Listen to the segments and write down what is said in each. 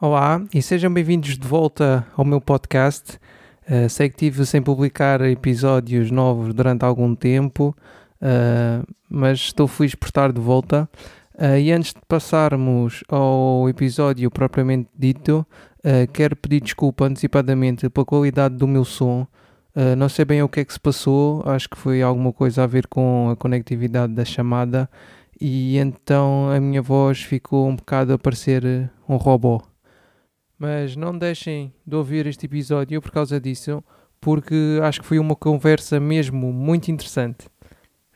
Olá e sejam bem-vindos de volta ao meu podcast. Uh, sei que tive sem publicar episódios novos durante algum tempo, uh, mas estou feliz por estar de volta. Uh, e antes de passarmos ao episódio propriamente dito, quero pedir desculpa antecipadamente pela qualidade do meu som. não sei bem o que é que se passou, acho que foi alguma coisa a ver com a conectividade da chamada e então a minha voz ficou um bocado a parecer um robô. Mas não deixem de ouvir este episódio por causa disso, porque acho que foi uma conversa mesmo muito interessante.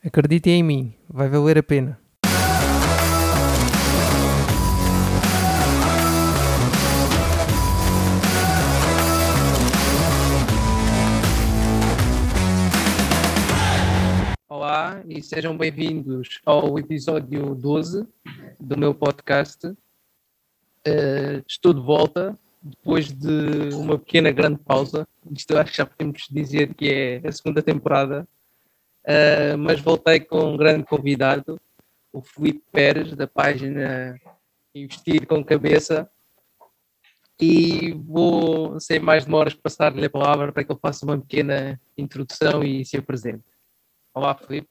Acreditem em mim, vai valer a pena. Olá e sejam bem-vindos ao episódio 12 do meu podcast Uh, estou de volta depois de uma pequena grande pausa. Isto acho que já podemos dizer que é a segunda temporada, uh, mas voltei com um grande convidado, o Felipe Pérez, da página Investir com Cabeça. E vou, sem mais demoras, passar-lhe a palavra para que ele faça uma pequena introdução e se apresente. Olá, Felipe.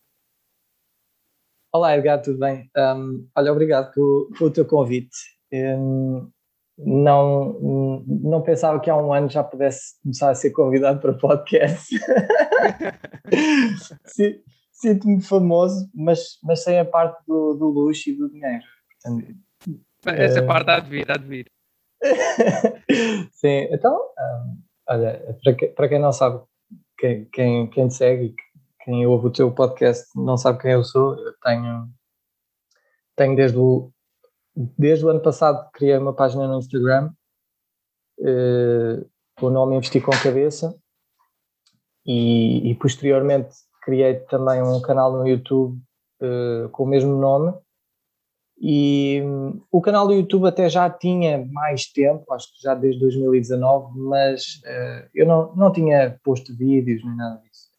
Olá, Edgar, tudo bem? Um, olha, obrigado pelo, pelo teu convite. Hum, não, não pensava que há um ano já pudesse começar a ser convidado para podcast. Sinto-me famoso, mas, mas sem a parte do, do luxo e do dinheiro. Essa é... parte há de vir, há de vir. Sim, então, um, olha, para, que, para quem não sabe, quem, quem, quem te segue, quem ouve o teu podcast não sabe quem eu sou, eu tenho, tenho desde o desde o ano passado criei uma página no Instagram uh, o nome Investir com Cabeça e, e, posteriormente criei também um canal no YouTube uh, com o mesmo nome e um, o canal do YouTube até já tinha mais tempo, acho que já desde 2019, mas uh, eu não, não tinha posto vídeos nem nada disso.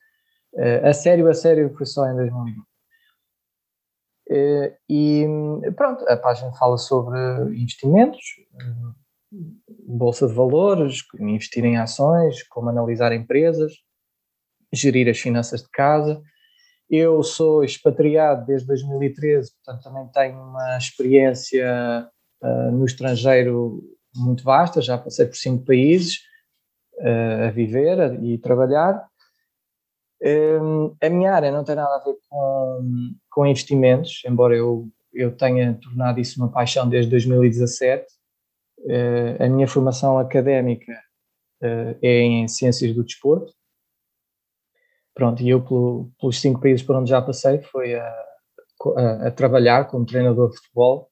A sério, a sério foi só em 2020. Eh, e pronto, a página fala sobre investimentos, bolsa de valores, investir em ações, como analisar empresas, gerir as finanças de casa. Eu sou expatriado desde 2013, portanto também tenho uma experiência uh, no estrangeiro muito vasta, já passei por cinco países uh, a viver e trabalhar. Um, a minha área não tem nada a ver com, com investimentos, embora eu, eu tenha tornado isso uma paixão desde 2017. Uh, a minha formação académica uh, é em Ciências do Desporto. Pronto, e eu, pelo, pelos cinco países por onde já passei, foi a, a, a trabalhar como treinador de futebol.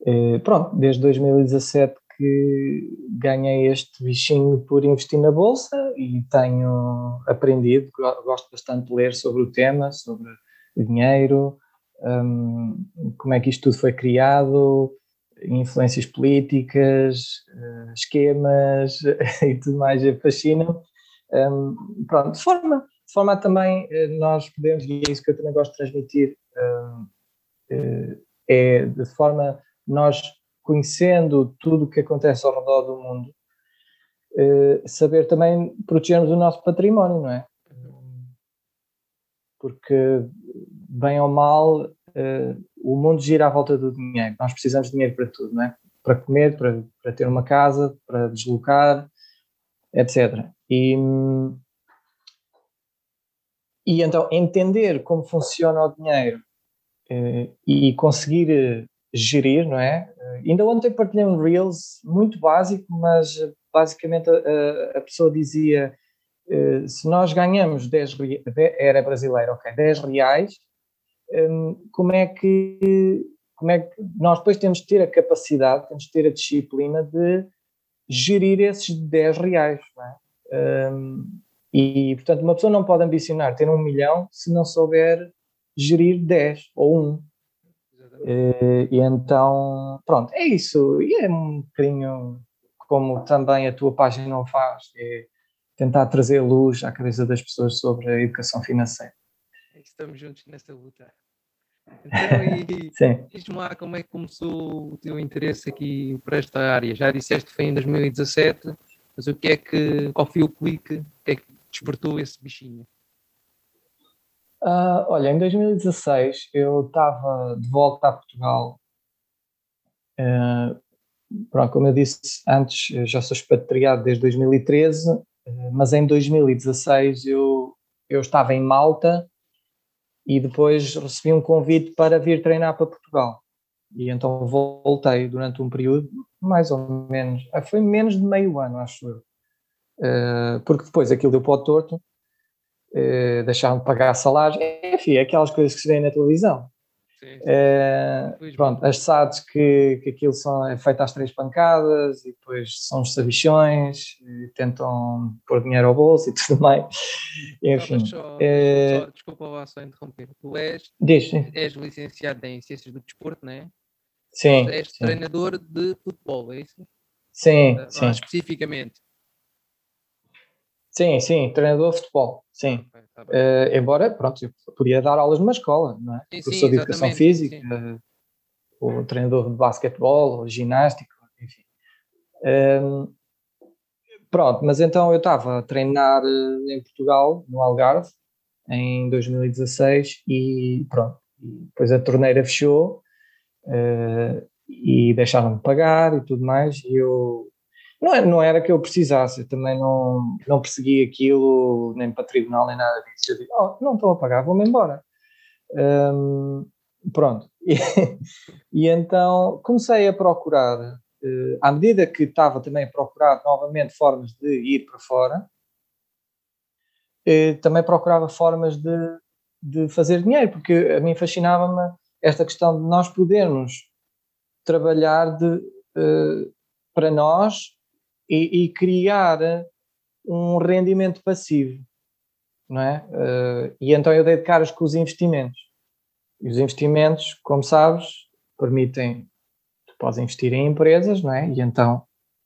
Uh, pronto, desde 2017 que ganhei este bichinho por investir na bolsa e tenho aprendido, gosto bastante de ler sobre o tema, sobre dinheiro, um, como é que isto tudo foi criado, influências políticas, uh, esquemas e tudo mais, fascina um, Pronto, de forma, de forma também eh, nós podemos, e é isso que eu também gosto de transmitir, um, uh, é de forma nós conhecendo tudo o que acontece ao redor do mundo, uh, saber também protegermos o nosso património, não é? Porque, bem ou mal, uh, o mundo gira à volta do dinheiro. Nós precisamos de dinheiro para tudo, não é? Para comer, para, para ter uma casa, para deslocar, etc. E, e então entender como funciona o dinheiro uh, e conseguir gerir, não é? Ainda ontem partilhei um Reels muito básico, mas basicamente a, a pessoa dizia eh, se nós ganhamos 10 era brasileiro, ok, 10 reais, hum, como é que como é que nós depois temos de ter a capacidade, temos de ter a disciplina de gerir esses 10 reais, não é? Hum, e, portanto, uma pessoa não pode ambicionar ter um milhão se não souber gerir 10 ou 1. Eh, e então, pronto, é isso. E é um bocadinho como também a tua página o faz, é tentar trazer luz à cabeça das pessoas sobre a educação financeira. Estamos juntos nessa luta. Então, diz-me lá como é que começou o teu interesse aqui por esta área. Já disseste que foi em 2017, mas o que é que, qual foi o clique, o que é que despertou esse bichinho? Uh, olha, em 2016 eu estava de volta a Portugal. Uh, pronto, como eu disse antes, eu já sou expatriado desde 2013, uh, mas em 2016 eu, eu estava em Malta e depois recebi um convite para vir treinar para Portugal. E então voltei durante um período, mais ou menos, ah, foi menos de meio ano, acho eu. Porque depois aquilo deu para o torto, uh, deixaram de pagar salários, enfim, aquelas coisas que se vêem na televisão. Uh, pronto, as SADs que, que aquilo são, é feito às três pancadas e depois são os sabichões, tentam pôr dinheiro ao bolso e tudo mais. Enfim. Só, uh, só, desculpa lá só interromper. Tu és, diz, és licenciado em Ciências do Desporto, não é? Sim. És sim. treinador de futebol, é isso? Sim, uh, sim. Especificamente. Sim, sim, treinador de futebol, sim. Tá uh, embora, pronto, eu podia dar aulas numa escola, não é? Sim, Professor sim, de Educação Física, uh, ou treinador de basquetebol, ou ginástica, enfim. Um, pronto, mas então eu estava a treinar uh, em Portugal, no Algarve, em 2016, e pronto. Depois a torneira fechou e deixaram-me pagar e tudo mais, e eu não, é, não era que eu precisasse, eu também não, não persegui aquilo, nem para tribunal, nem nada disso. Eu disse, oh, não estou a pagar, vou-me embora. Um, pronto. E, e, então comecei a procurar, uh, à medida que estava também a procurar novamente formas de ir para fora, uh, também procurava formas de, de fazer dinheiro, porque a mim fascinava-me esta questão de nós podermos trabalhar de, uh, para nós e, e criar um rendimento passivo, não é? Uh, e então eu dei de caras com os investimentos. E os investimentos, como sabes, permitem, tu podes investir em empresas, não é? E então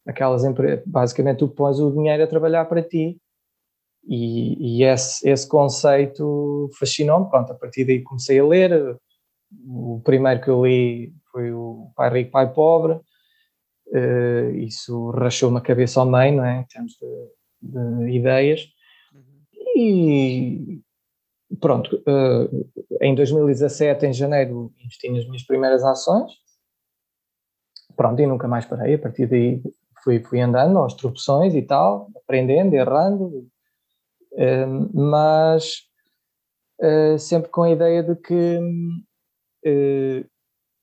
aquelas empresas, basicamente tu pões o dinheiro a trabalhar para ti e, e esse, esse conceito fascinou-me, pronto, a partir daí comecei a ler, o primeiro que eu li foi o Pai Rico, Pai Pobre, uh, isso rachou-me a cabeça ao meio, não é? Em termos de, de ideias. Uhum. E pronto, uh, em 2017, em janeiro, investi nas minhas primeiras ações. Pronto, e nunca mais parei. A partir daí fui, fui andando aos tropeções e tal, aprendendo, errando, uh, mas sempre com a ideia de que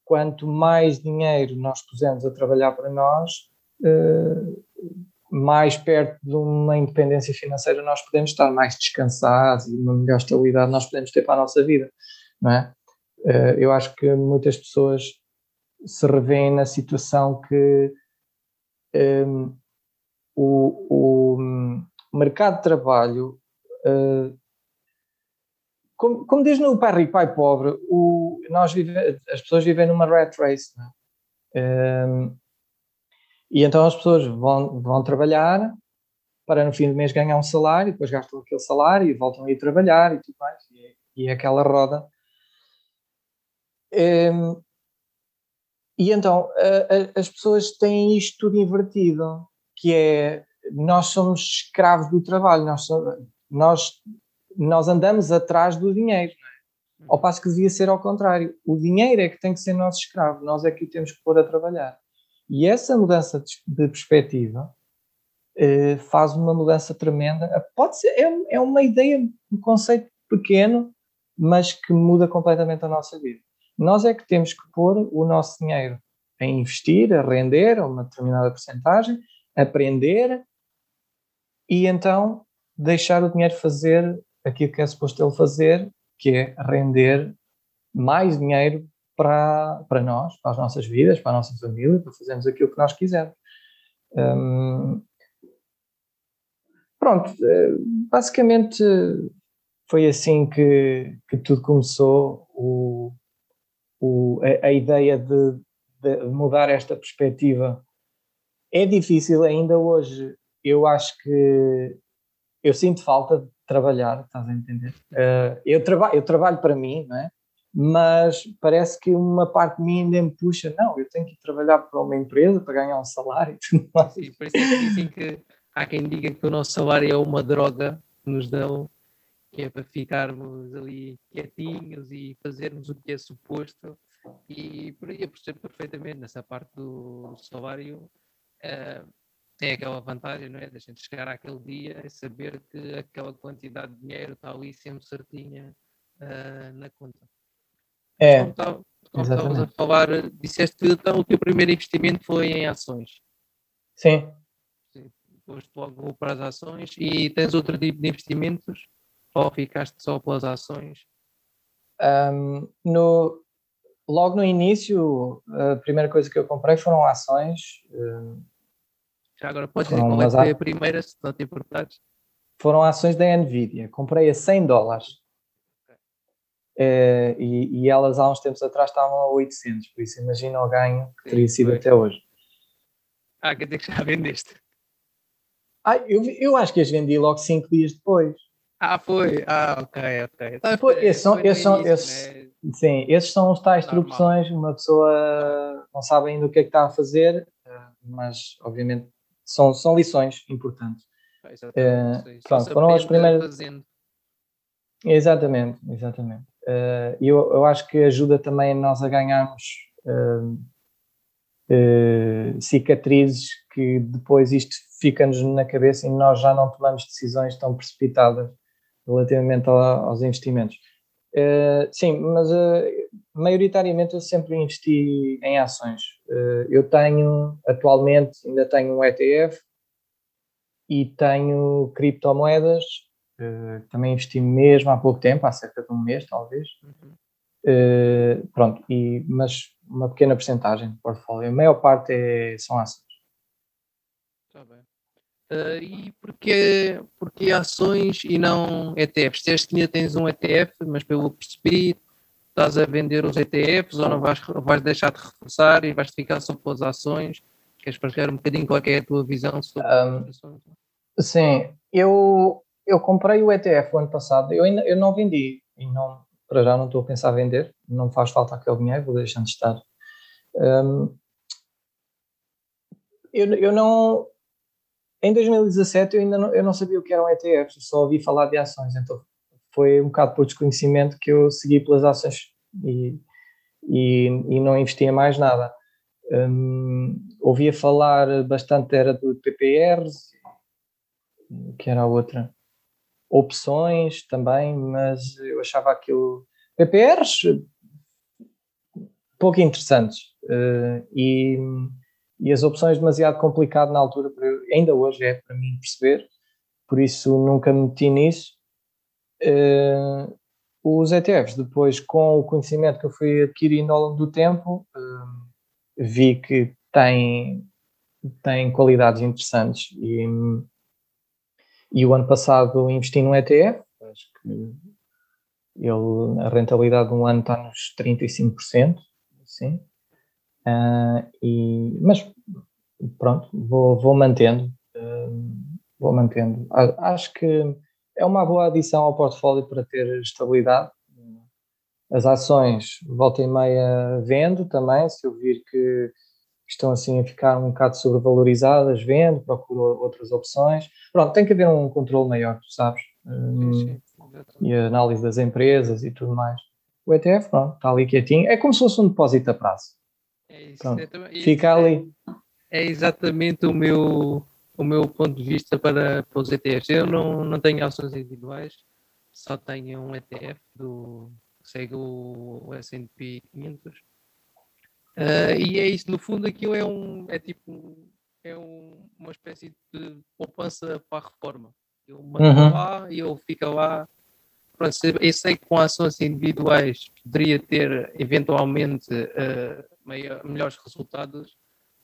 quanto mais dinheiro nós pusermos a trabalhar para nós, uh, mais perto de uma independência financeira nós podemos estar, mais descansados e uma melhor estabilidade nós podemos ter para a nossa vida, não é? Uh, eu acho que muitas pessoas se revêem na situação que um, ehm, o, o, mercado de trabalho uh, como, como diz no Pai Rico, Pai Pobre, o, nós vive, as pessoas vivem numa rat race. É? Um, e então as pessoas vão, vão trabalhar para no fim do mês ganhar um salário, depois gastam aquele salário e voltam a ir trabalhar e tudo mais. E, e é aquela roda. Um, e então a, a, as pessoas têm isto tudo invertido, que é nós somos escravos do trabalho, nós, somos, nós nós andamos atrás do dinheiro, é? ao passo que devia ser ao contrário. O dinheiro é que tem que ser nosso escravo, nós é que o temos que pôr a trabalhar. E essa mudança de perspectiva eh, faz uma mudança tremenda. Pode ser, é, é uma ideia, um conceito pequeno, mas que muda completamente a nossa vida. Nós é que temos que pôr o nosso dinheiro a investir, a render a uma determinada porcentagem, aprender e então deixar o dinheiro fazer aquilo que é suposto ele fazer, que é render mais dinheiro para, para nós, para as nossas vidas, para a nossa família, para fazermos aquilo que nós quisermos. Hum, pronto, eh, basicamente foi assim que, que tudo começou. O, o, a, a ideia de, de mudar esta perspectiva é difícil ainda hoje. Eu acho que eu sinto falta trabalhar, estás a entender? Uh, eu, traba eu trabalho para mim, não é? mas parece que uma parte de mim ainda me puxa, não, eu tenho que trabalhar para uma empresa para ganhar um salário e tudo mais. Sim, por isso é que que há quem diga que o nosso salário é uma droga que nos dão, que é para ficarmos ali quietinhos e fazermos o que é suposto. E por aí eu percebo perfeitamente nessa parte do salário. Uh, tem aquela vantagem, não é? Da gente chegar àquele dia e saber que aquela quantidade de dinheiro está ali sempre certinha uh, na conta. É. Como estavas a falar, disseste que então, o teu primeiro investimento foi em ações. Sim. Sim. Foste logo para as ações e tens outro tipo de investimentos ou ficaste só pelas ações? Um, no, logo no início, a primeira coisa que eu comprei foram ações. Um, Já agora podes dizer qual é foi a primeira, se não te importares? Foram ações da Nvidia. Comprei a 100 dólares. Uh, e, e, elas há uns tempos atrás estavam a 800, por isso imagina o ganho que teria sido até hoje. Ah, quer dizer que já vendeste? Ah, eu, eu acho que as vendi logo 5 dias depois. Ah, foi? Ah, ok, ok. Então, Pô, esses são, esses são, esses, né? Sim, esses são os tais Normal. uma pessoa não sabe ainda o que é que está a fazer, eh, mas obviamente são, são lições importantes. Ah, exatamente. Uh, pronto, foram as primeiras. Fazendo. Exatamente, exatamente. Uh, eu, eu acho que ajuda também a nós a ganharmos uh, uh, cicatrizes que depois isto fica-nos na cabeça e nós já não tomamos decisões tão precipitadas relativamente aos investimentos. Sim, mas maioritariamente eu sempre investi em ações. eu tenho, atualmente, ainda tenho um ETF e tenho criptomoedas Uh, também investi mesmo há pouco tempo, há cerca de um mês, talvez. Uhum. Uh, pronto, e, mas uma pequena porcentagem do portfólio. A maior parte é, são ações. Uh, e porquê, porquê ações e não ETFs? Dizeste que ainda tens um ETF, mas pelo que percebi, estás a vender os ETFs ou não vais, vais deixar de reforçar e vais ficar só com as ações? Queres partilhar um bocadinho qual é a tua visão sobre um, as ações? Sim, eu eu comprei o ETF o ano passado, eu, ainda, eu não vendi, e não, para já não estou a pensar vender, não faz falta aquele dinheiro, vou deixando de estar. Um, eu, eu não. Em 2017 eu ainda não, eu não sabia o que eram ETFs, só ouvi falar de ações, então foi um bocado por desconhecimento que eu segui pelas ações e, e, e não investia mais nada. Um, ouvia falar bastante, era do PPRs, que era a outra opções também, mas eu achava aquilo. PPRs pouco interessantes uh, e, e as opções demasiado complicado na altura, ainda hoje é para mim perceber, por isso nunca me meti nisso. Uh, os ETFs, depois com o conhecimento que eu fui adquirindo ao longo do tempo, uh, vi que têm, têm qualidades interessantes e e o ano passado investi num ETF, acho que ele, a rentabilidade de um ano está nos 35%, sim. Uh, e, mas pronto, vou, vou mantendo, uh, vou mantendo. Acho que é uma boa adição ao portfólio para ter estabilidade. As ações, volta e meia, vendo também, se eu vir que estão assim a ficar um bocado sobrevalorizadas, vendo, procuro outras opções. Pronto, tem que haver um controle maior, tu sabes, um, sim, e a análise das empresas e tudo mais. O ETF, pronto, está ali quietinho, é como se fosse um depósito a prazo. É isso, pronto, é, fica ali. É exatamente o meu, o meu ponto de vista para, para os ETFs. Eu não, não tenho ações individuais, só tenho um ETF do segue o, o S&P 500 Uh, e é isso, no fundo aquilo é um é tipo é um, uma espécie de poupança para a reforma. Eu mando uhum. lá e ele fica lá. Pronto, eu sei que com ações individuais poderia ter eventualmente uh, maior, melhores resultados,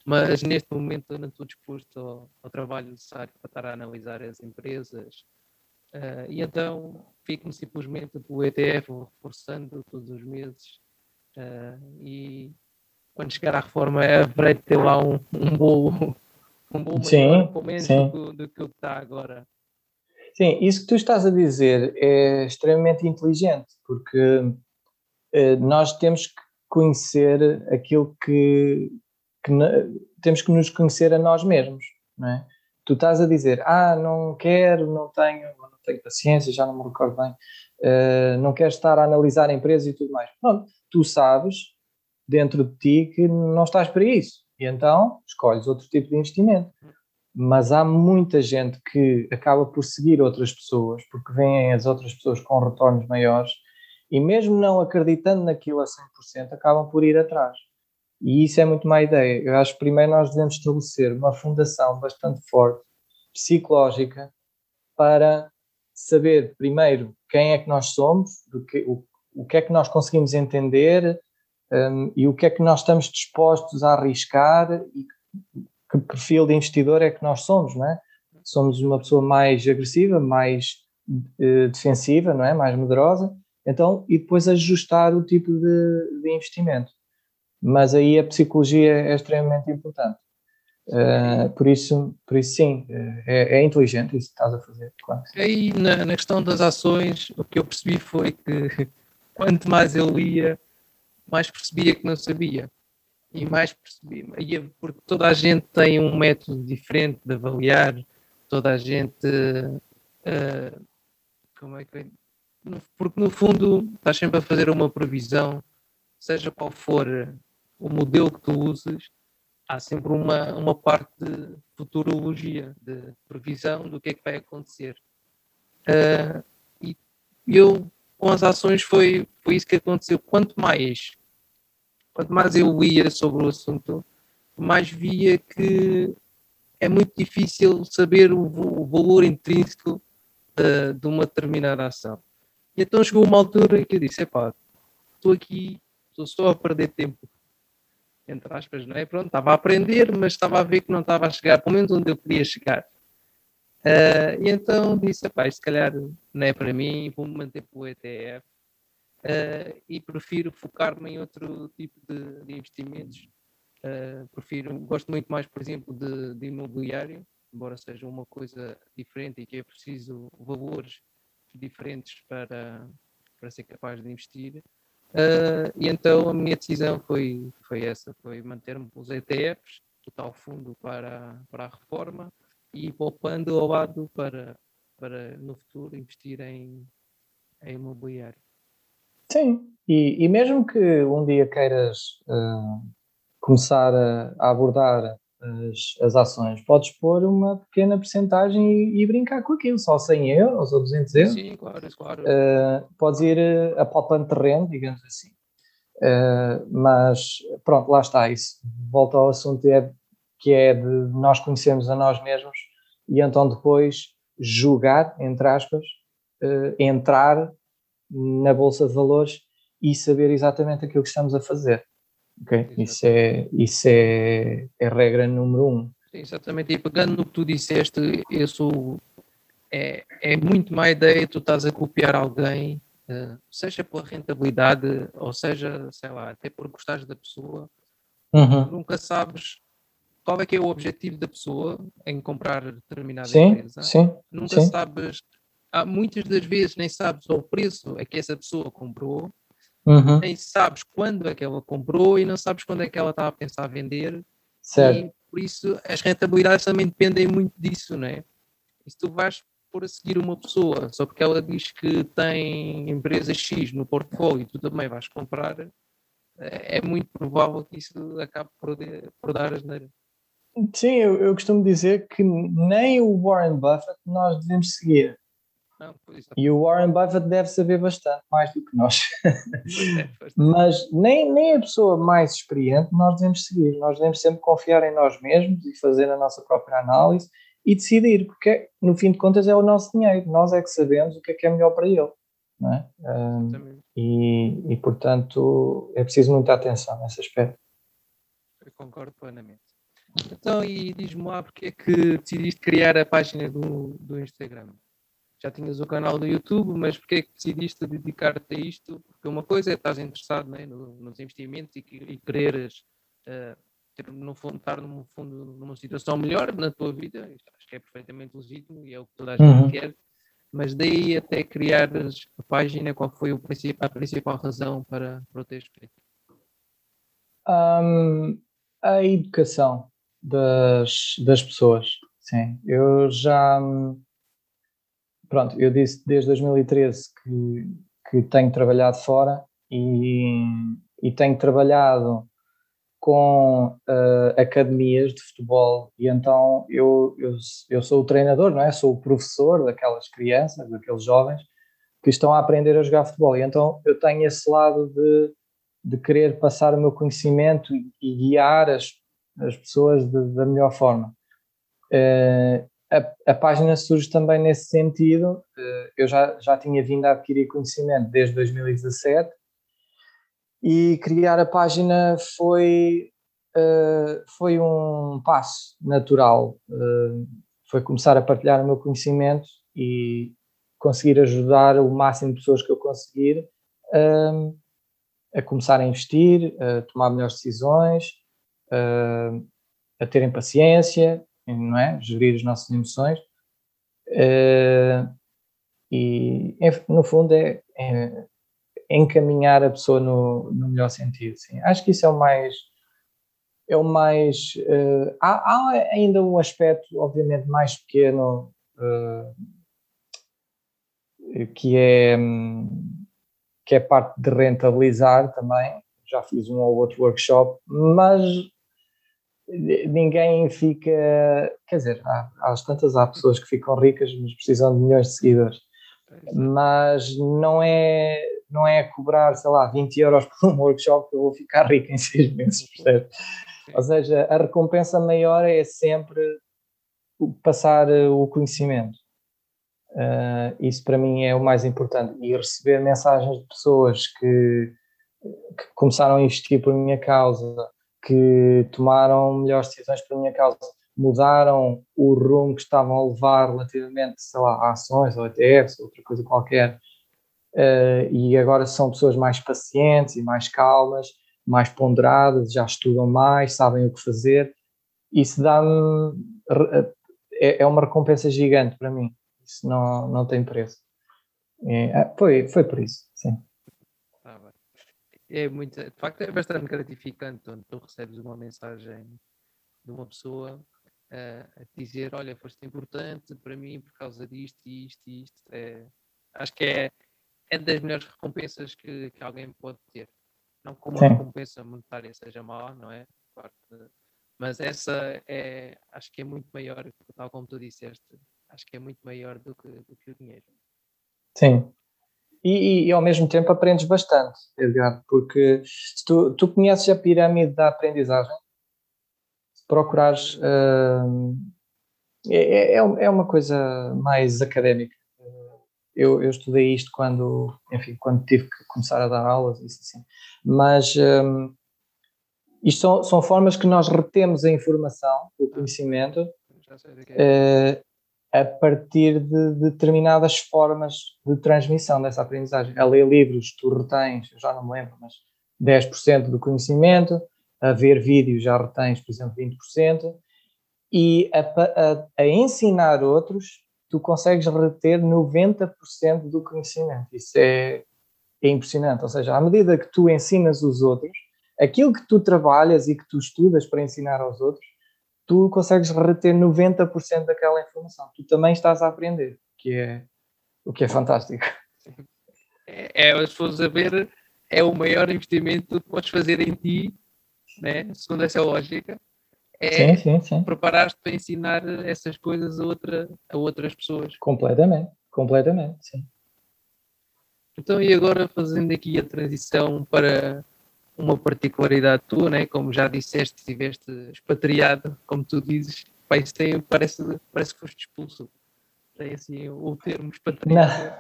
mas neste momento eu não estou disposto ao, ao trabalho necessário para estar a analisar as empresas. Uh, e então fico-me simplesmente pelo ETF reforçando todos os meses e quando chegar à reforma, haverei de ter lá um, um bolo, um bolo sim, maior, pelo menos sim. Do, do que o que está agora. Sim, isso que tu estás a dizer é extremamente inteligente, porque uh, nós temos que conhecer aquilo que, que temos que nos conhecer a nós mesmos, não é? Tu estás a dizer, ah, não quero, não tenho, não tenho paciência, já não me recordo bem, uh, não quero estar a analisar a empresa e tudo mais. Pronto, tu sabes dentro de ti que não estás para isso e então escolhes outro tipo de investimento. Mas há muita gente que acaba por seguir outras pessoas porque veem as outras pessoas com retornos maiores e mesmo não acreditando naquilo a 100%, acabam por ir atrás. E isso é muito má ideia. Eu acho que primeiro nós devemos estabelecer uma fundação bastante forte, psicológica, para saber primeiro quem é que nós somos, que, o, o que é que nós conseguimos entender um, e o que é que nós estamos dispostos a arriscar e que perfil de investidor é que nós somos, não é? Somos uma pessoa mais agressiva, mais uh, defensiva, não é? Mais medrosa, então, e depois ajustar o tipo de, de investimento. Mas aí a psicologia é extremamente importante. Uh, por, isso, por isso, sim, é, é, inteligente isso que estás a fazer. Claro. Aí, na, na, questão das ações, o que eu percebi foi que quanto mais eu lia, mais percebia que não sabia. E mais percebia, porque toda a gente tem um método diferente de avaliar, toda a gente. Uh, como é que. Porque no fundo estás sempre a fazer uma previsão, seja qual for o modelo que tu uses, há sempre uma, uma parte de futurologia, de previsão do que é que vai acontecer. Uh, e eu, com as ações, foi, foi isso que aconteceu. Quanto mais quanto mais eu lia sobre o assunto, mais via que é muito difícil saber o, o valor intrínseco de, de, uma determinada ação. E então chegou uma altura que eu disse: epá, estou aqui, estou só a perder tempo. Entre aspas, não é? Pronto, estava a aprender, mas estava a ver que não estava a chegar, pelo menos onde eu queria chegar. Uh, e então disse: epá, se calhar não é para mim, vou-me manter para o ETF uh, e prefiro focar-me em outro tipo de, de investimentos. Uh, prefiro, gosto muito mais, por exemplo, de, de, imobiliário, embora seja uma coisa diferente e que é preciso valores diferentes para, para ser capaz de investir. Uh, e então a minha decisão foi, foi essa, foi manter-me com os ETFs, total fundo para, para a reforma e poupando ao lado para, para no futuro investir em, em imobiliário. Sim, e, e mesmo que um dia queiras uh, começar a, a abordar as, as, ações, podes pôr uma pequena porcentagem e, e, brincar com aquilo, só 100 euros ou 200 euros. Sim, claro, claro. Uh, podes ir uh, apalpando terreno, digamos assim. Uh, mas pronto, lá está isso. Volta ao assunto é, que é de nós conhecermos a nós mesmos e então depois julgar, entre aspas, uh, entrar na Bolsa de Valores e saber exatamente aquilo que estamos a fazer. Okay? Isso, é, isso é, é regra número um. Sim, exatamente, e pegando no que tu disseste, sou, é, é muito má ideia tu estás a copiar alguém, uh, seja pela rentabilidade, ou seja, sei lá, até por gostares da pessoa, uhum. nunca sabes qual é que é o objetivo da pessoa em comprar determinada sim, empresa. Sim, nunca sim. sabes há, muitas das vezes nem sabes o preço a que essa pessoa comprou, uhum. nem sabes quando é que ela comprou e não sabes quando é que ela está a pensar vender. Certo. E por isso as rentabilidades também dependem muito disso, não é? E se tu vais por a seguir uma pessoa só porque ela diz que tem empresa X no portfólio e tu também vais comprar, é, muito provável que isso acabe por, por dar asneira. Sim, eu, eu costumo dizer que nem o Warren Buffett nós devemos seguir. E o Warren Buffett deve saber bastante, mais do que nós. Mas nem, nem a pessoa mais experiente nós devemos seguir. Nós devemos sempre confiar em nós mesmos e fazer a nossa própria análise e decidir, porque no fim de contas é o nosso dinheiro. Nós é que sabemos o que é que é melhor para ele. Não é? Um, e, e, portanto, é preciso muita atenção nesse aspecto. Eu concordo plenamente. Então, e diz-me lá porque é que decidiste criar a página do, do Instagram? Já tinhas o canal do YouTube, mas porque é que decidiste dedicar-te a isto? Porque uma coisa é estás interessado né, no, nos investimentos e, e quereres uh, ter, no fundo, estar no fundo, numa situação melhor na tua vida, acho que é perfeitamente legítimo e é o que toda a gente uhum. quer, mas daí até criar a página, qual foi o a principal razão para, para o ter escrito? Um, a educação das, das pessoas, sim. Eu já, pronto, eu disse desde 2013 que, que tenho trabalhado fora e, e tenho trabalhado com uh, academias de futebol e então eu, eu, eu sou o treinador, não é? Sou o professor daquelas crianças, daqueles jovens que estão a aprender a jogar futebol e então eu tenho esse lado de, de querer passar o meu conhecimento e, e guiar as, as pessoas de, da melhor forma. Uh, a, a, página surge também nesse sentido, uh, eu já, já tinha vindo a adquirir conhecimento desde 2017 e criar a página foi, uh, foi um passo natural. Uh, foi começar a partilhar o meu conhecimento e conseguir ajudar o máximo de pessoas que eu conseguir uh, a começar a investir, a tomar melhores decisões, a terem paciência, não é? Gerir as nossas emoções. e, no fundo, é, é encaminhar a pessoa no, no melhor sentido. Sim. Acho que isso é o mais. É o mais uh, há, há, ainda um aspecto, obviamente, mais pequeno uh, que é que é parte de rentabilizar também. Já fiz um ou outro workshop, mas ninguém fica. Quer dizer, há, às tantas há pessoas que ficam ricas, mas precisam de milhões de seguidores. Mas não é não é cobrar, sei lá, 20 euros por um workshop que eu vou ficar rico em seis meses, percebe? Ou seja, a recompensa maior é sempre passar eh, o conhecimento. Uh, isso para mim é o mais importante. E receber mensagens de pessoas que, que começaram a investir por minha causa, que tomaram melhores decisões por minha causa, mudaram o rumo que estavam a levar relativamente, sei lá, a ações ou ETFs, outra coisa qualquer, uh, e agora são pessoas mais pacientes e mais calmas, mais ponderadas, já estudam mais, sabem o que fazer. Isso dá-me. É, é uma recompensa gigante para mim. Isso não, não tem preço. É, é foi, foi por isso, sim. É muito, de facto, é bastante gratificante quando tu recebes uma mensagem de uma pessoa uh, a dizer: Olha, foste importante para mim por causa disto, isto e isto. É, acho que é, é das melhores recompensas que, que alguém pode ter. Não como uma recompensa monetária seja má, não é? Mas essa é, acho que é muito maior, tal como tu disseste, acho que é muito maior do que, do que o dinheiro. Sim. E, e, ao mesmo tempo aprendes bastante, Edgar, porque se tu, tu conheces a pirâmide da aprendizagem, se procurares, uh, é, é, é uma coisa mais académica eu, eu, estudei isto quando, enfim, quando tive que começar a dar aulas, isso assim. Mas um, isto são, são, formas que nós retemos a informação, o conhecimento, uh, a partir de, de determinadas formas de transmissão dessa aprendizagem. A ler livros, tu retens, já não me lembro, mas 10% do conhecimento, a ver vídeos já retens, por exemplo, 20%, e a, a, a ensinar outros tu consegues reter 90% do conhecimento. Isso é, é impressionante. Ou seja, à medida que tu ensinas os outros, aquilo que tu trabalhas e que tu estudas para ensinar aos outros, tu consegues reter 90% daquela informação. Tu também estás a aprender, que é o que é fantástico. É, é se fores a ver, é o maior investimento que podes fazer em ti, né? segundo essa lógica, é sim, sim, sim. preparar-te para ensinar essas coisas a, outra, a outras pessoas. Completamente, completamente, sim. Então, e agora fazendo aqui a transição para uma particularidade tua, né? como já disseste, estiveste expatriado, como tu dizes, tem, parece, parece que foste expulso. Tem assim o termo expatriado.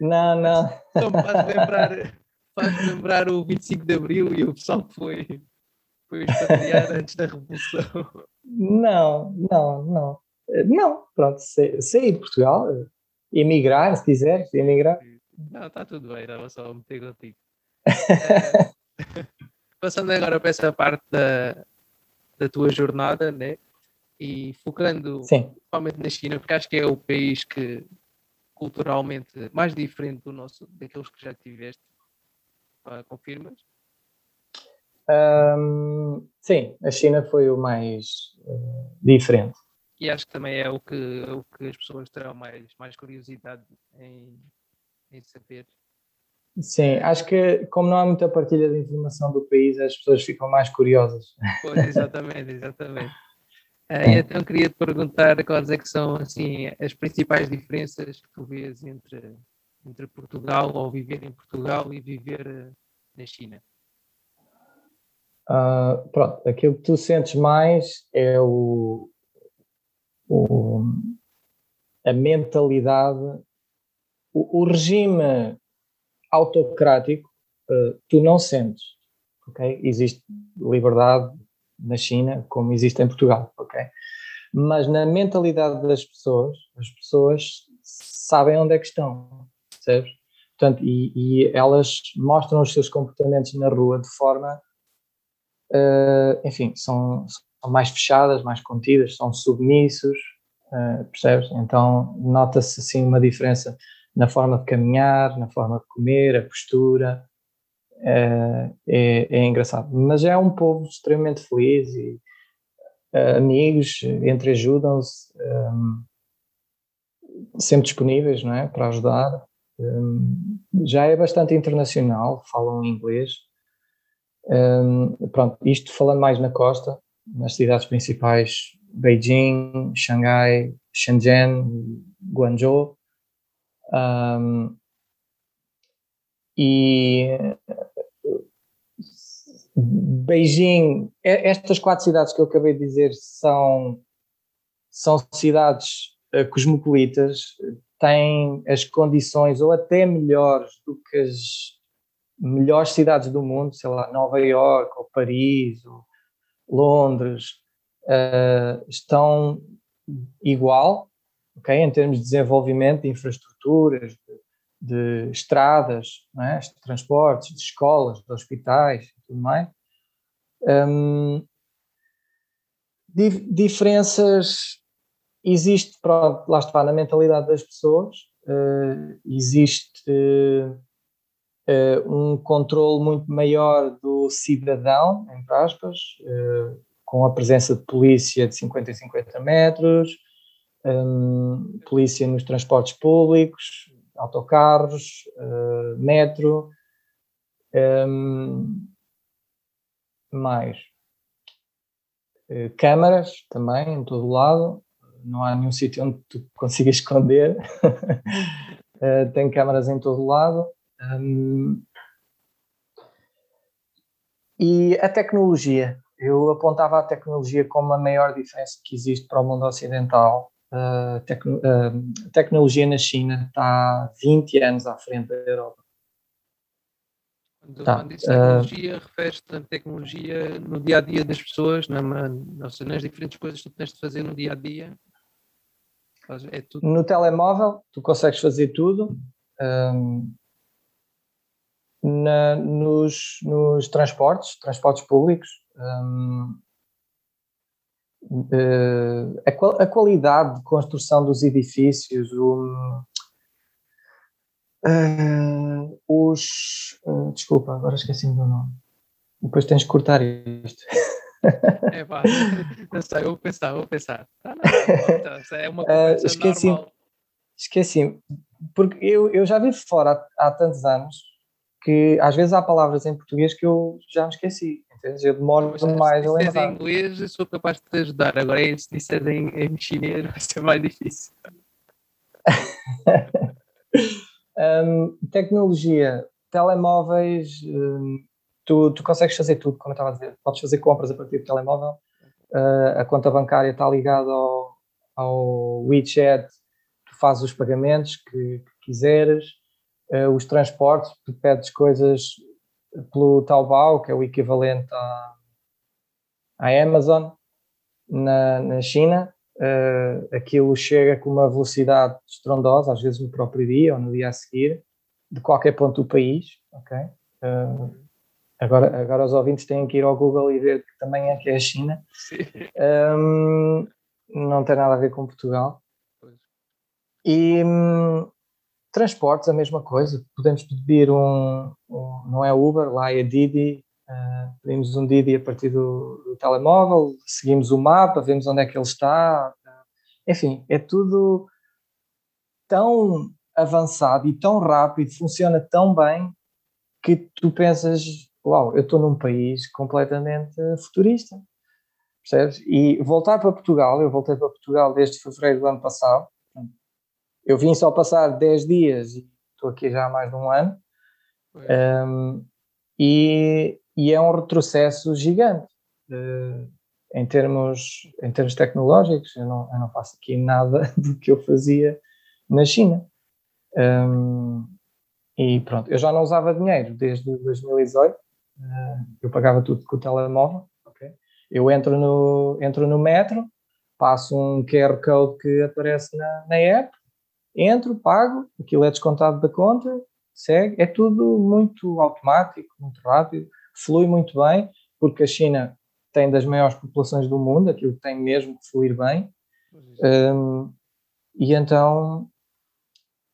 Não, não. Então faz lembrar, faz lembrar o 25 de Abril e o pessoal que foi foi expatriado antes da Revolução? Não, não, não. Não, pronto, sair de Portugal, emigrar, se quiser, emigrar. Não, está tudo bem, estava só a meter contigo. passando agora para essa parte da, da tua jornada, né? E focando Sim. principalmente na China, porque acho que é o país que, culturalmente mais diferente do nosso, daqueles que já tiveste? Confirmas? Um, sim, a China foi o mais uh, diferente. E acho que também é o que, o que as pessoas terão mais, mais curiosidade em, em saber. Sim, acho que como não há muita partilha de informação do país, as pessoas ficam mais curiosas. Pois, exatamente, exatamente. Uh, então queria te perguntar quais é que são assim, as principais diferenças que tu vês entre, entre Portugal ou viver em Portugal e viver uh, na China. Uh, pronto, aquilo que tu sentes mais é o, o a mentalidade, o, o regime autocrático, uh, tu não sentes, ok? Existe liberdade na China como existe em Portugal, ok? Mas na mentalidade das pessoas, as pessoas sabem onde é que estão, percebes? Portanto, e, e elas mostram os seus comportamentos na rua de forma uh, enfim, são, são, mais fechadas, mais contidas, são submissos, uh, percebes? Então nota-se assim uma diferença na forma de caminhar, na forma de comer, a postura, uh, é, é, engraçado. Mas é um povo extremamente feliz e amigos, entreajudam-se, um, sempre disponíveis, não é, para ajudar. Já é bastante internacional, falam inglês, pronto, isto falando mais na costa, nas cidades principais, Beijing, Xangai, Shenzhen, Guangzhou. Um, e Beijing, estas quatro cidades que eu acabei de dizer são, são cidades uh, cosmopolitas, têm as condições ou até melhores do que as melhores cidades do mundo, sei lá, Nova York ou Paris ou Londres, uh, estão igual, ok, em termos de desenvolvimento de infraestruturas, de, de estradas, é? de transportes, de escolas, de hospitais e tudo mais. Um, diferenças existe, pronto, lá está, na mentalidade das pessoas, uh, existe uh, um controle muito maior do cidadão, entre aspas, uh, com a presença de polícia de 50 em 50 metros, um, polícia nos transportes públicos, autocarros, uh, metro, um, mais. Câmaras também em todo lado, não há nenhum sítio onde tu consigas esconder, tem câmaras em todo lado, um, e a tecnologia, eu apontava a tecnologia como a maior diferença que existe para o mundo ocidental. A tecnologia na China está 20 anos à frente da Europa. Quando, tá. quando diz tecnologia, uh, refere-se a tecnologia no dia a dia das pessoas, na, nas diferentes coisas que tu tens de fazer no dia a dia. É no telemóvel, tu consegues fazer tudo. Um, na, nos, nos, transportes, transportes públicos. Um, uh, a, a, qualidade de construção dos edifícios, um, uh, os. Uh, desculpa, agora esqueci-me do nome. Depois tens de cortar isto. É pá, não sei, vou pensar, vou pensar. Ah, não, então, é uma esqueci, normal. Esqueci, porque eu, eu já vivo fora há, há tantos anos que às vezes há palavras em português que eu já me esqueci. Eu demoro mais a lembrar. Se em inglês, eu sou capaz de te ajudar. Agora, se disser em, em chinês, vai ser mais difícil. um, tecnologia, telemóveis, um, tu, tu consegues fazer tudo, como eu estava a dizer. Podes fazer compras a partir do telemóvel. Uh, a conta bancária está ligada ao, ao WeChat, tu fazes os pagamentos que, que quiseres uh, os transportes, tu pedes coisas pelo Taobao, que é o equivalente à, à Amazon na, na China, uh, aquilo chega com uma velocidade estrondosa, às vezes no próprio dia ou no dia a seguir, de qualquer ponto do país, ok? Uh, agora, agora os ouvintes têm que ir ao Google e ver que também é que é a China. Um, não tem nada a ver com Portugal. E, hum, transportes, a mesma coisa. Podemos pedir um, um não é Uber, lá é Didi. Uh, pedimos um Didi a partir do, do, telemóvel, seguimos o mapa, vemos onde é que ele está. Enfim, é tudo tão avançado e tão rápido, funciona tão bem que tu pensas, uau, eu estou num país completamente futurista, percebes? E voltar para Portugal, eu voltei para Portugal desde fevereiro do ano passado, eu vim só passar 10 dias e estou aqui já há mais de um ano, um, e, e, é um retrocesso gigante. Uh, em termos, em termos tecnológicos, eu não, eu não faço aqui nada do que eu fazia na China. Um, e pronto, eu já não usava dinheiro desde 2018, uh, eu pagava tudo com o telemóvel. Okay? Eu entro no, entro no metro, passo um QR Code que aparece na, na app, entro, pago, aquilo é descontado da conta, segue, é tudo muito automático, muito rápido, flui muito bem, porque a China tem das maiores populações do mundo, aquilo tem mesmo que fluir bem. Um, e então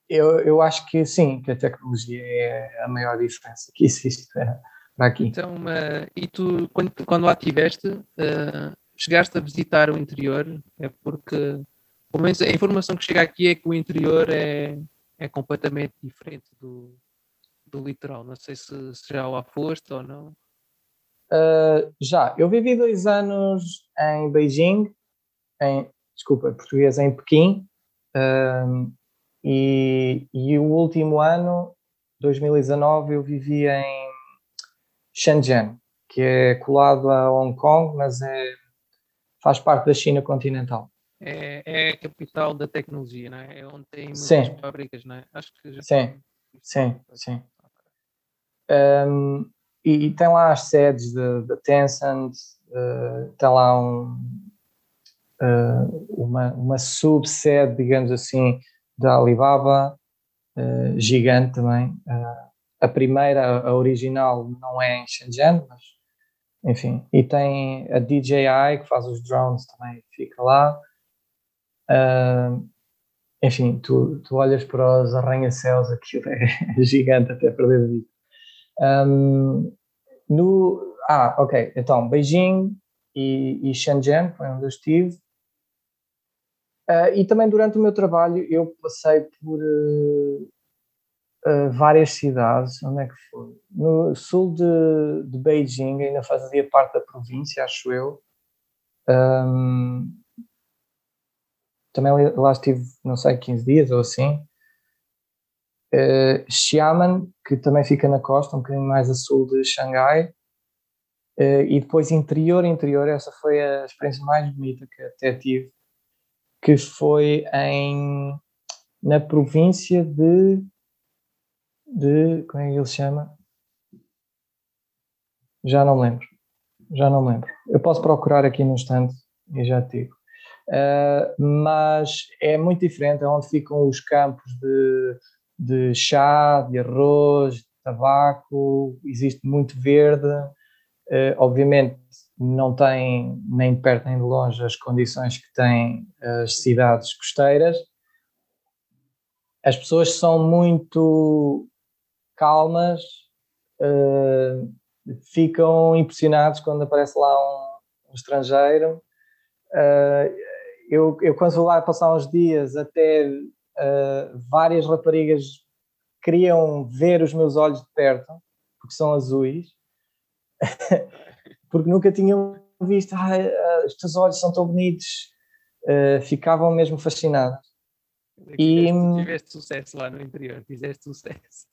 eu, eu acho que sim, que a tecnologia é a maior diferença que existe para, aqui. Então, uh, e tu, quando, quando lá estiveste, uh, chegaste a visitar o interior? É porque, pelo menos a informação que chega aqui é que o interior é, é completamente diferente do, do litoral. Não sei se, se já lá foste ou não. Uh, já, eu vivi dois anos em Beijing, em, desculpa, português, em Pequim. Uh, e, e o último ano, 2019, eu vivi em Shenzhen, que é colado a Hong Kong, mas é, faz parte da China continental. É, é a capital da tecnologia, não é? É onde tem muitas sim. fábricas, não é? Acho que já sim, sim, sim. Um, e, e, tem lá as sedes da Tencent, uh, tem lá um, uh, uma, uma subsede, digamos assim, da Alibaba, uh, gigante também. A primeira, a original, não é em Shenzhen, mas enfim. E tem a DJI, que faz os drones também, fica lá. Uh, enfim, tu, tu olhas para os arranha-céus, aquilo é, gigante até perder de vista. Um, no, ah, ok, então Beijing e, e Shenzhen foi onde eu estive. Uh, e também durante o meu trabalho eu passei por uh, uh, várias cidades. Onde é que foi? No sul de, de Beijing, ainda fazia parte da província, acho eu. Um, também lá estive, não sei, 15 dias ou assim. Uh, Xiamen, que também fica na costa, um bocadinho mais a sul de Xangai. Uh, e depois interior, interior, essa foi a experiência mais bonita que até tive que foi em, na província de, de. Como é que ele se chama? Já não lembro. Já não lembro. Eu posso procurar aqui no instante e já te digo. Uh, mas é muito diferente, é onde ficam os campos de, de chá, de arroz, de tabaco, existe muito verde. Uh, obviamente não tem nem de perto nem de longe as condições que têm as cidades costeiras. As pessoas são muito calmas, uh, ficam impressionados quando aparece lá um, um estrangeiro. Uh, eu, eu, quando vou lá passar uns dias, até uh, várias raparigas queriam ver os meus olhos de perto, porque são azuis. porque nunca tinham visto, ah, os teus olhos são tão bonitos, uh, ficavam mesmo fascinados. E tiveste sucesso lá no interior, fizeste sucesso.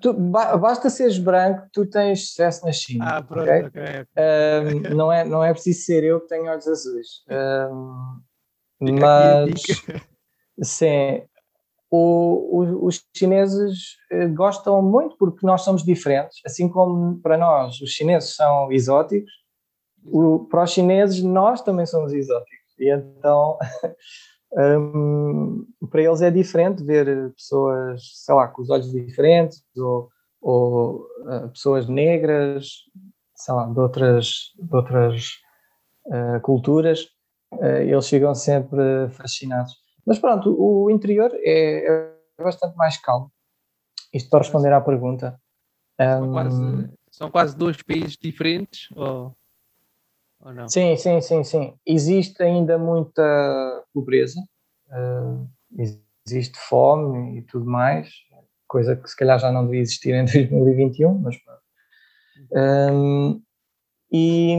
Tu, basta seres branco, tu tens sucesso na China. Ah, pronto, okay? Okay, okay. Um, não, é, não é preciso ser eu que tenho olhos azuis. Um, mas, sim, o, o, os chineses eh, gostam muito porque nós somos diferentes, assim como para nós os chineses são exóticos, o, para os chineses nós também somos exóticos. E então, um, para eles é diferente ver pessoas, sei lá, com os olhos diferentes ou, ou uh, pessoas negras, sei lá, de outras, de outras uh, culturas. Uh, eles ficam sempre fascinados. Mas pronto, o interior é, é bastante mais calmo. Isto para responder à pergunta. São, um, quase, são quase dois países diferentes? Ou, não? Sim, sim, sim, sim. Existe ainda muita pobreza, uh, existe fome e tudo mais, coisa que se calhar já não devia existir em 2021, mas pronto. Um, e,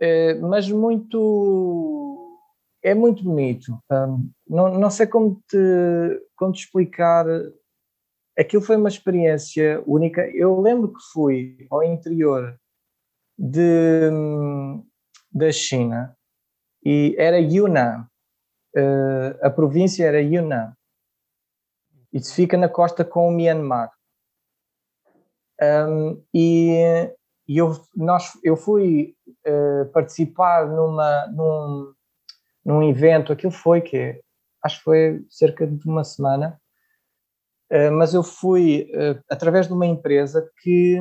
é, mas muito é muito bonito. Um, não, não sei como te, como te explicar. Aquilo foi uma experiência única. Eu lembro que fui ao interior de, da China e era Yunnan. Uh, a província era Yunnan. Isso fica na costa com o Myanmar. Um, e, eu, nós, eu fui uh, participar numa, num, num evento, aquilo foi que acho que foi cerca de uma semana, uh, mas eu fui através de uma empresa que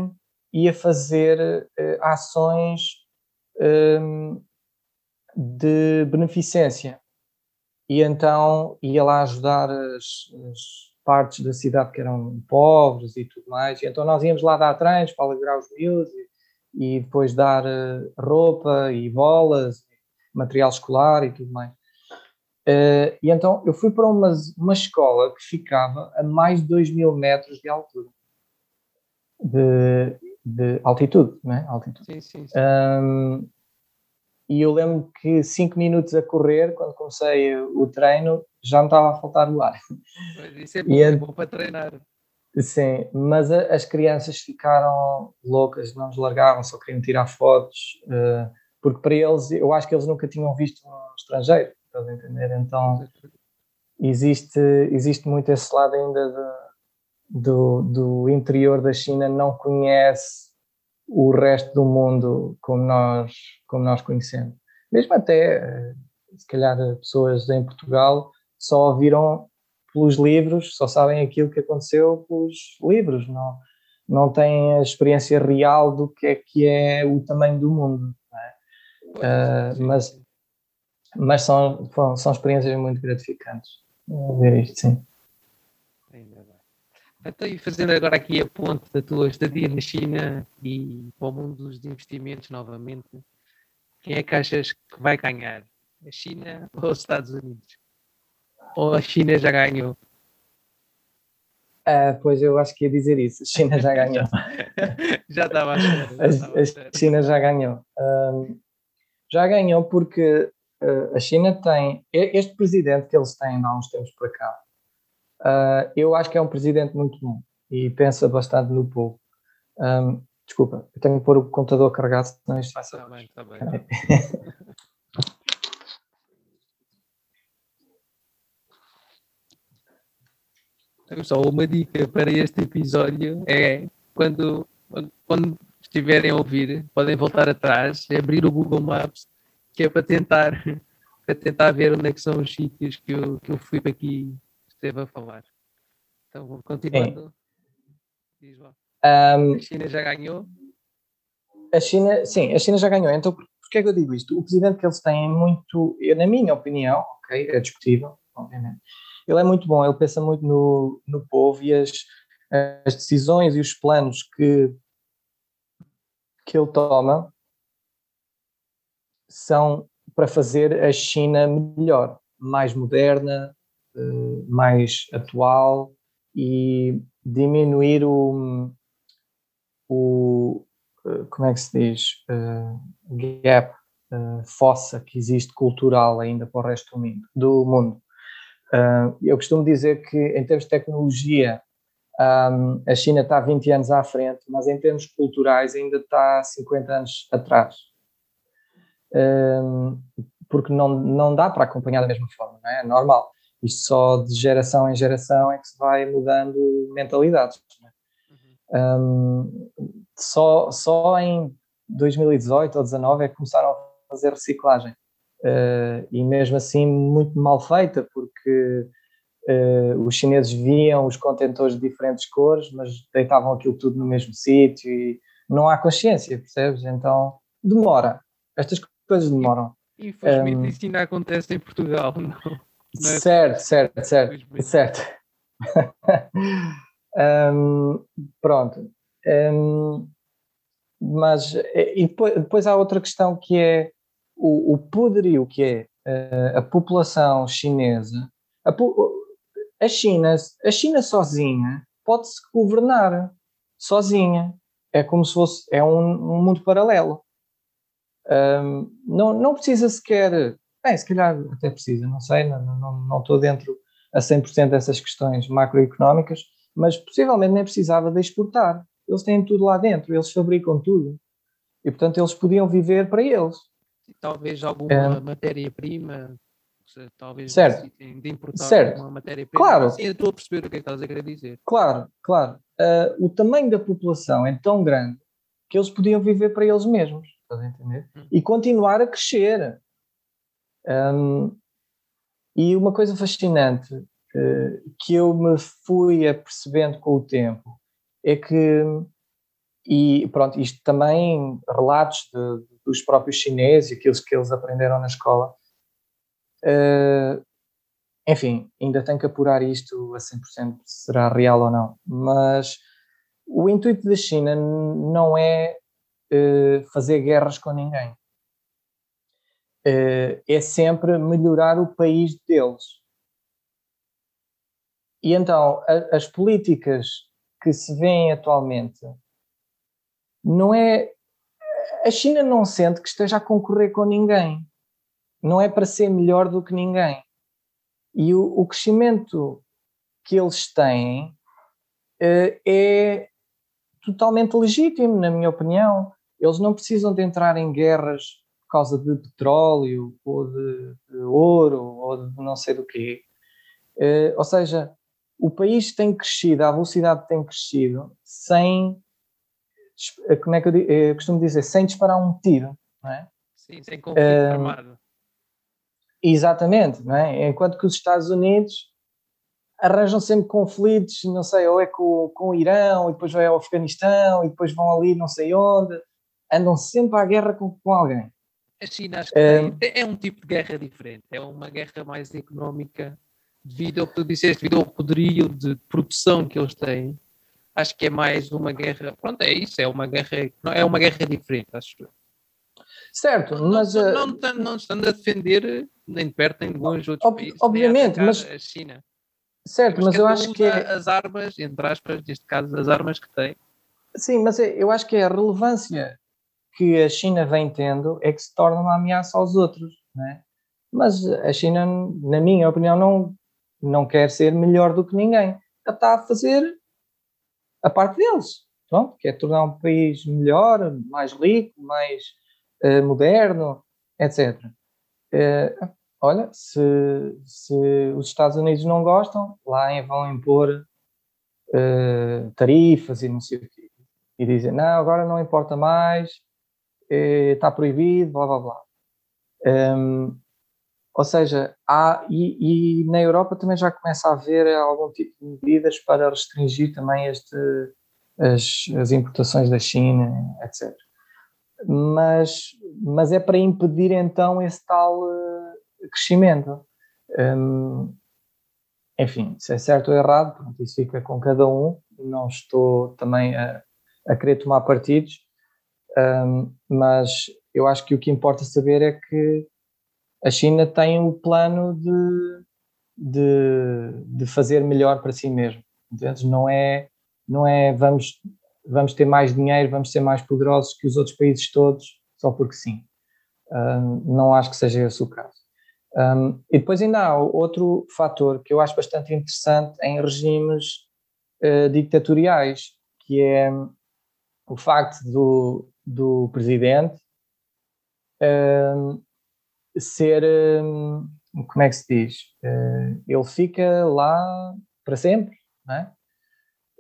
ia fazer ações um, de beneficência e então ia lá ajudar as, as partes da cidade que eram pobres e tudo mais. E então nós íamos lá dar treinos para alegrar os miúdos e, e depois dar uh, roupa e bolas, material escolar e tudo mais. Uh, e então eu fui para uma, uma escola que ficava a mais de 2 mil metros de altura. De, de altitude, não é? Altitude. Sim, sim, sim. Um, e eu lembro que cinco minutos a correr, quando comecei o treino, já me estava a faltar o ar. Isso é bom, é bom para treinar. Sim, mas a, as crianças ficaram loucas, não nos largavam, só queriam tirar fotos, uh, porque para eles, eu acho que eles nunca tinham visto um estrangeiro, estás a entender? Então existe, existe muito esse lado ainda de, do, do interior da China, não conhece o resto do mundo como nós, como nós conhecemos. Mesmo até, eh, se calhar, pessoas em Portugal só ouviram pelos livros, só sabem aquilo que aconteceu pelos livros, não, não têm a experiência real do que é que é o tamanho do mundo. É? Uh, mas mas são, são experiências muito gratificantes ver isto, sim. Então, e fazendo agora aqui a ponte da tua estadia na China e para o mundo dos investimentos novamente, quem é que achas que vai ganhar? A China ou os Estados Unidos? Ou a China já ganhou? Ah, pois eu acho que ia dizer isso. A China já ganhou. já estava a, a, a China já ganhou. Um, já ganhou porque uh, a China tem. Este presidente que eles têm há uns tempos para cá, uh, eu acho que é um presidente muito bom e pensa bastante no povo. Um, desculpa, eu tenho que pôr o computador carregado, senão isto vai ser. Está bem, está bem. Só uma dica para este episódio é quando, quando estiverem a ouvir, podem voltar atrás, abrir o Google Maps, que é para tentar, para tentar ver onde é que são os sítios que eu, que eu fui para aqui esteve a falar. Então, continuando. Diz lá. Um, a China já ganhou? A China, sim, a China já ganhou. Então, porquê é que eu digo isto? O presidente que eles têm é muito, na minha opinião, ok, é discutível, obviamente, ele é muito bom, ele pensa muito no, no povo e as, as decisões e os planos que, que ele toma são para fazer a China melhor, mais moderna, mais atual e diminuir o, o eh, como é que se diz, uh, gap, uh, fossa que existe cultural ainda para o resto do mundo. Do mundo. Uh, eu costumo dizer que, em termos de tecnologia, um, a China está 20 anos à frente, mas em termos culturais ainda está 50 anos atrás. Um, porque não, não dá para acompanhar da mesma forma, não é? é normal. Isto só de geração em geração é que se vai mudando mentalidades. É? Um, só, só em 2018 ou 2019 é que começaram a fazer reciclagem uh, e mesmo assim muito mal feita, porque uh, os chineses viam os contentores de diferentes cores, mas deitavam aquilo tudo no mesmo sítio e não há consciência, percebes? Então demora. Estas coisas demoram. Infelizmente um, isso ainda acontece em Portugal, não? Não é certo, certo, certo, certo. um, pronto. Um, mas e depois, depois, há outra questão que é o, o poderio que é uh, a população chinesa. A, a, China, a China sozinha pode-se governar sozinha. É como se fosse é um, um mundo paralelo. Um, não, não precisa sequer, bem, se calhar até precisa, não sei, não, não, não estou dentro a 100% dessas questões macroeconómicas, mas possivelmente nem precisava de exportar. Eles têm tudo lá dentro, eles fabricam tudo. E portanto eles podiam viver para eles. Talvez alguma matéria-prima, talvez certo. de importar certo. alguma matéria-prima. Claro. Sim, estou a perceber o que é que estás a querer dizer. Claro, claro. Uh, o tamanho da população é tão grande que eles podiam viver para eles mesmos, estás a entender? Hum. E continuar a crescer. Um, e uma coisa fascinante uh, que eu me fui apercebendo com o tempo é que, e pronto, isto também, relatos de, dos próprios chineses e aqueles que eles aprenderam na escola, uh, enfim, ainda tenho que apurar isto a 100% se será real ou não, mas o intuito da China não é uh, fazer guerras com ninguém. Uh, é sempre melhorar o país deles. E então, a, as políticas que se vêem atualmente não é. A China não sente que esteja a concorrer com ninguém. Não é para ser melhor do que ninguém. E o, o crescimento que eles têm uh, é totalmente legítimo, na minha opinião. Eles não precisam de entrar em guerras causa de petróleo, ou de, de ouro, ou de não sei do quê. Uh, ou seja, o país tem crescido, a velocidade tem crescido sem, como é que eu, eu costumo dizer, sem disparar um tiro, não é? Sim, sem conflito uh, armado. Exatamente, não é? Enquanto que os Estados Unidos arranjam sempre conflitos, não sei, ou é com, com o Irão, e depois vai ao Afeganistão, e depois vão ali não sei onde, andam sempre à guerra com, com alguém. A China acho que é, é um tipo de guerra diferente, é uma guerra mais económica devido ao que tu disseste, devido ao poderio de produção que eles têm, acho que é mais uma guerra. Pronto, é isso, é uma guerra, é uma guerra diferente, acho eu. Certo, não, mas. Não, não, não, não estando a defender nem de perto nem de longe outros ob, países. Obviamente, mas. A China. Certo, mas, mas eu acho que. É... As armas, entre aspas, neste caso, as armas que tem. Sim, mas é, eu acho que é a relevância que a China vem tendo é que se torna uma ameaça aos outros, não é? Mas a China, na minha opinião, não, não quer ser melhor do que ninguém. Ela está a fazer a parte deles, pronto, quer tornar um país melhor, mais rico, mais uh, moderno, etc. Uh, eh, olha, se, se os Estados Unidos não gostam, lá vão impor uh, tarifas e não sei o quê. E dizem, não, agora não importa mais, está proibido, blá blá blá. Um, ou seja, há, e, e, na Europa também já começa a haver algum tipo de medidas para restringir também este, as, as importações da China, etc. Mas, mas é para impedir então esse tal uh, crescimento. Um, enfim, se é certo ou errado, pronto, isso fica com cada um. Não estou também a, a querer tomar partidos, um, mas eu acho que o que importa saber é que a China tem o plano de, de, de fazer melhor para si mesmo. Entendes? Não é, não é vamos, vamos ter mais dinheiro, vamos ser mais poderosos que os outros países todos, só porque sim. Um, não acho que seja esse o caso. Um, e depois ainda há outro fator que eu acho bastante interessante em regimes uh, ditatoriais, que é o facto do, do presidente um, ser, hum, como é que se diz? Eh, ele fica lá para sempre, não é?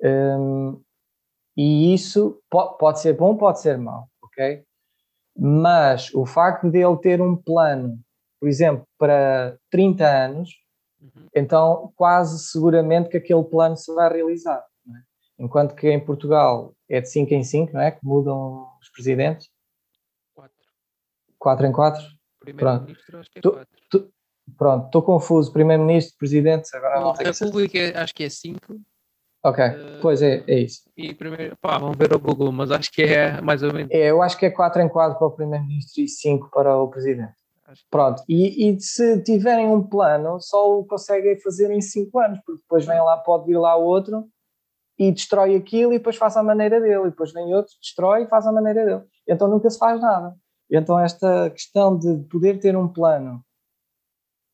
Hum, e isso pode ser bom, pode ser mau, ok? Mas o facto de ele ter um plano, por exemplo, para 30 anos, uhum. então quase seguramente que aquele plano se vai realizar. É? Enquanto que em Portugal é de 5 em 5, não é? Que mudam os presidentes. 4. 4 em 4 Primeiro-Ministro acho que é 4. Pronto, estou confuso. Primeiro-Ministro, Presidente, agora não, A República acho que é 5. Ok, uh, pois é, é isso. E primeiro, pá, vamos ver o Google, mas acho que é mais ou menos. É, eu acho que é 4 em 4 para o Primeiro-Ministro e 5 para o Presidente. Pronto, e, e, se tiverem um plano, só o conseguem fazer em 5 anos, porque depois vem lá, pode vir lá outro e destrói aquilo e depois faz a maneira dele, e depois vem outro, destrói e faz a maneira dele. Então nunca se faz nada. Então esta questão de poder ter um plano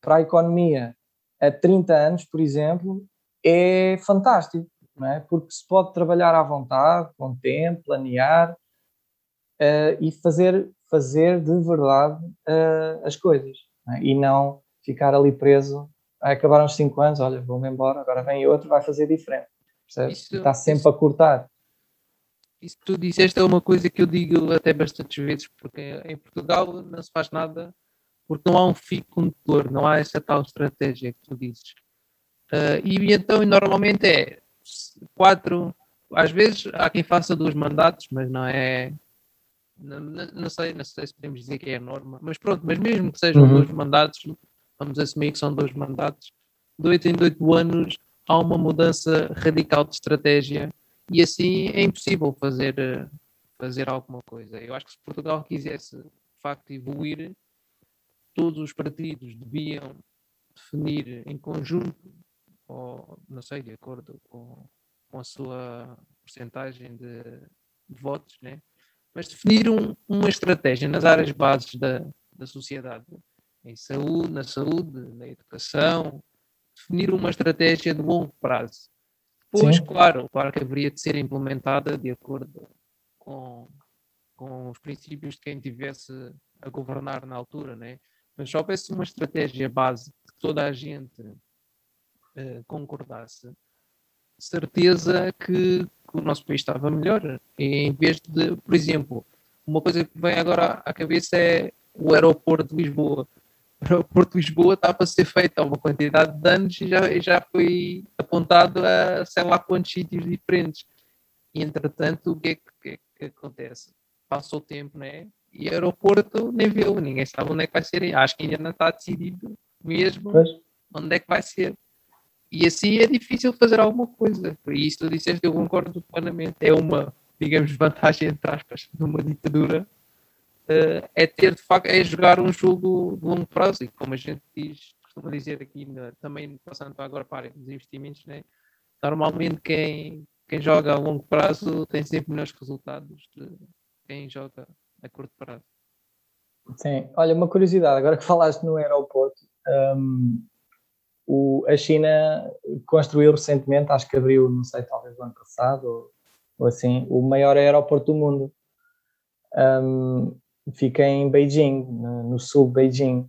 para a economia a 30 anos, por exemplo, é fantástico, não é? porque se pode trabalhar à vontade, com tempo, planear uh, e fazer, fazer de verdade uh, as coisas não é? e não ficar ali preso. a acabar os 5 anos, olha, vou-me embora, agora vem outro, vai fazer diferente. Isso, está sempre isso, a cortar. Isso que tu disseste é uma coisa que eu digo até bastantes vezes, porque em Portugal não se faz nada porque não há um fio condutor, não há essa tal estratégia que tu dizes. Uh, e então, normalmente é quatro, às vezes há quem faça dois mandatos, mas não é. Não, não, sei, não sei se podemos dizer que é a norma, mas pronto, mas mesmo que sejam uhum. dois mandatos, vamos assumir que são dois mandatos, de oito em oito anos há uma mudança radical de estratégia e assim é impossível fazer, fazer alguma coisa. Eu acho que se Portugal quisesse de facto evoluir, todos os partidos deviam definir em conjunto, ou não sei, de acordo com, com a sua porcentagem de, de votos, né? mas definir um, uma estratégia nas áreas bases da, da sociedade, em saúde, na saúde, na educação, definir uma estratégia de longo prazo. Depois, Sim. claro, claro que haveria de ser implementada de acordo com, com os princípios de quem tivesse a governar na altura, né? Mas se houvesse uma estratégia base que toda a gente uh, concordasse, certeza que, que, o nosso país estava melhor. E em vez de, por exemplo, uma coisa que vem agora à cabeça é o aeroporto de Lisboa. O aeroporto de Lisboa está para ser feito há uma quantidade de anos e já, já foi apontado a sei lá quantos sítios diferentes. E entretanto, o que é que, que, é que acontece? Passa o tempo, né? E aeroporto nem viu, ninguém sabe onde é que vai ser. Acho que ainda não está decidido mesmo pois. onde é que vai ser. E assim é difícil fazer alguma coisa. Por isso tu disseste, eu concordo plenamente. É uma, digamos, vantagem, entre aspas, numa ditadura, uh, é ter de facto, é jogar um jogo de longo prazo. E como a gente diz, costuma dizer aqui, também passando agora para a área dos investimentos, né? normalmente quem, quem joga a longo prazo tem sempre melhores resultados de quem joga a curto prazo. Sim, olha, uma curiosidade, agora que falaste no aeroporto, um, o, a China construiu recentemente, acho que abriu, não sei, talvez o ano passado, ou, ou assim, o maior aeroporto do mundo. Um, fica em Beijing, no, sul de Beijing,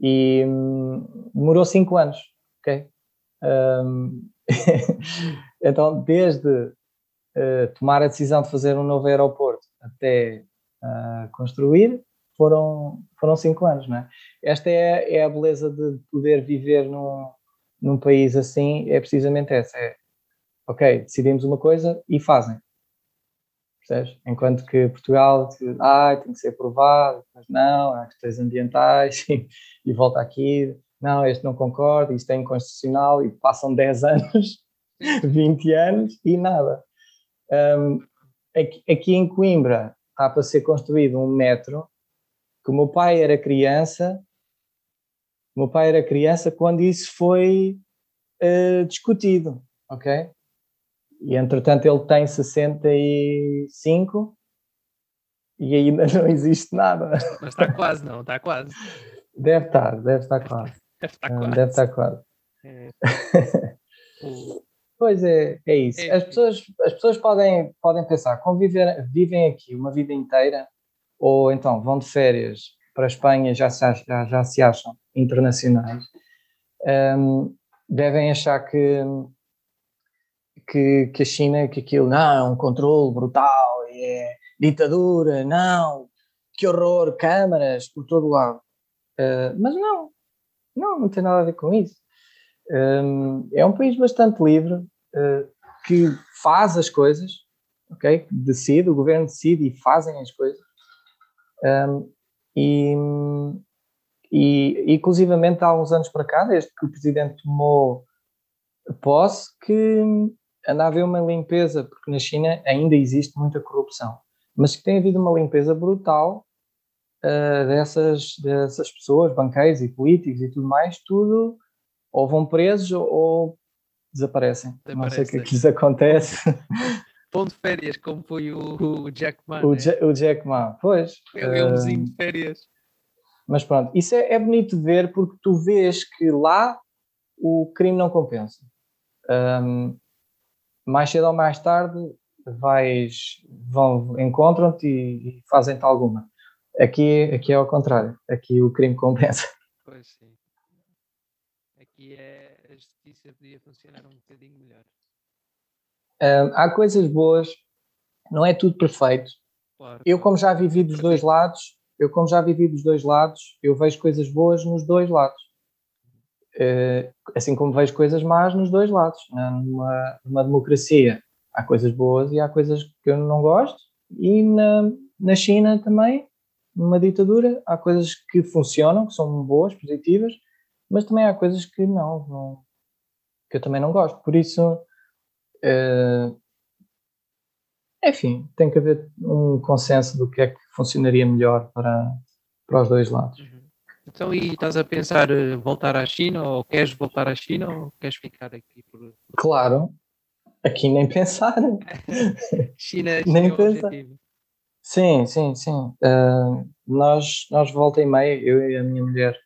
e um, demorou cinco anos, ok? Um, então, desde uh, tomar a decisão de fazer um novo aeroporto até uh, construir, foram, foram cinco anos, não é? Esta é, é a beleza de poder viver num, num país assim, é precisamente essa, é, ok, decidimos uma coisa e fazem, percebes? Enquanto que Portugal, ah, tem que ser aprovado, mas não, há questões ambientais e, volta aqui, não, este não concorda, isto é inconstitucional e passam 10 anos, 20 anos e nada. Um, aqui, aqui em Coimbra está para ser construído um metro que o meu pai era criança, o meu pai era criança quando isso foi uh, discutido, ok? E entretanto ele tem 65 e ainda não existe nada. Mas está quase, não, está quase. Deve estar, deve estar quase. Deve estar quase. Deve estar quase. É. Pois é, é isso. É. As pessoas, as pessoas podem, podem pensar, conviver, vivem aqui uma vida inteira, ou então vão de férias para a Espanha já se, já, já se acham internacionais, um, devem achar que, que, que a China, que aquilo, não, é um controle brutal, é ditadura, não, que horror, câmaras por todo lado. Uh, mas não, não, não tem nada a ver com isso. Um, é um país bastante livre, uh, que faz as coisas, ok? Decide, o governo decide e fazem as coisas. Um, e, E, inclusivamente, há uns anos para cá, desde que o presidente tomou posse, que anda a haver uma limpeza, porque na China ainda existe muita corrupção, mas que tem havido uma limpeza brutal uh, dessas, dessas pessoas, banqueiros e políticos e tudo mais, tudo ou vão presos ou, ou desaparecem. Não sei o que é que lhes acontece. Vão de férias, como foi o, o Jack Ma. O, né? o Jack Ma, pois. É um vizinho de férias. Mas pronto, isso é, é bonito de ver porque tu vês que lá o crime não compensa. Um, mais cedo ou mais tarde vais, vão, encontram-te e, e fazem-te alguma. Aqui, aqui é ao contrário, aqui o crime compensa. Pois sim. Aqui é, a justiça podia funcionar um bocadinho melhor. Um, há coisas boas, não é tudo perfeito. Claro, eu, como já vivi dos dois lados, eu, como já vivi dos dois lados, eu vejo coisas boas nos dois lados. Uh, assim como vejo coisas más nos dois lados. Numa, numa democracia há coisas boas e há coisas que eu não gosto, e na, na China também, numa ditadura, há coisas que funcionam, que são boas, positivas, mas também há coisas que não, não que eu também não gosto. Por isso, uh, enfim, tem que haver um consenso do que é que funcionaria melhor para, para os dois lados. Então, e estás a pensar eh, voltar à China, ou queres voltar à China, ou queres ficar aqui? Por... Claro, aqui nem pensar. China, China nem é pensar. Objetivo. Sim, sim, sim. Uh, nós, nós volta e meia, eu e a minha mulher,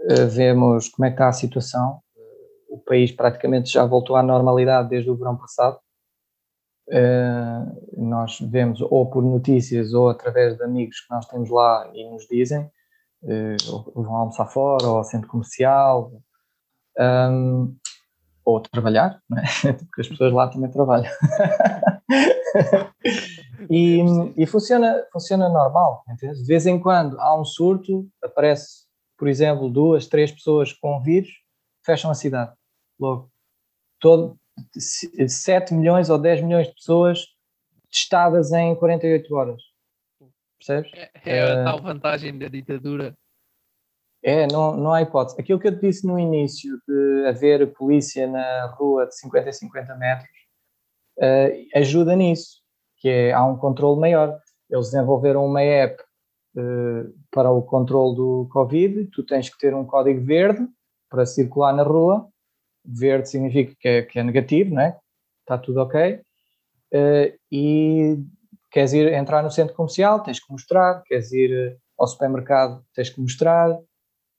uh, vemos como é que está a situação. Uh, o país praticamente já voltou à normalidade desde o verão passado. nós vemos ou por notícias ou através de amigos que nós temos lá e nos dizem, vão almoçar fora ou ao centro comercial. Um, ou trabalhar, é? porque as pessoas lá também trabalham. e, e funciona, funciona normal, entende? De vez em quando há um surto, aparece, por exemplo, duas, três pessoas com vírus, fecham a cidade, logo. Todo, 7 milhões ou 10 milhões de pessoas testadas em 48 horas. Percebes? É, é a uh, tal vantagem da ditadura. É, não, não há hipótese. Aquilo que eu te disse no início, de haver polícia na rua de 50 a 50 metros, uh, ajuda nisso que é, há um controle maior. Eles desenvolveram uma app uh, para o controle do Covid, tu tens que ter um código verde para circular na rua, verde significa que é, que é negativo, né? está tudo ok, uh, e queres ir entrar no centro comercial, tens que mostrar, queres ir ao supermercado, tens que mostrar,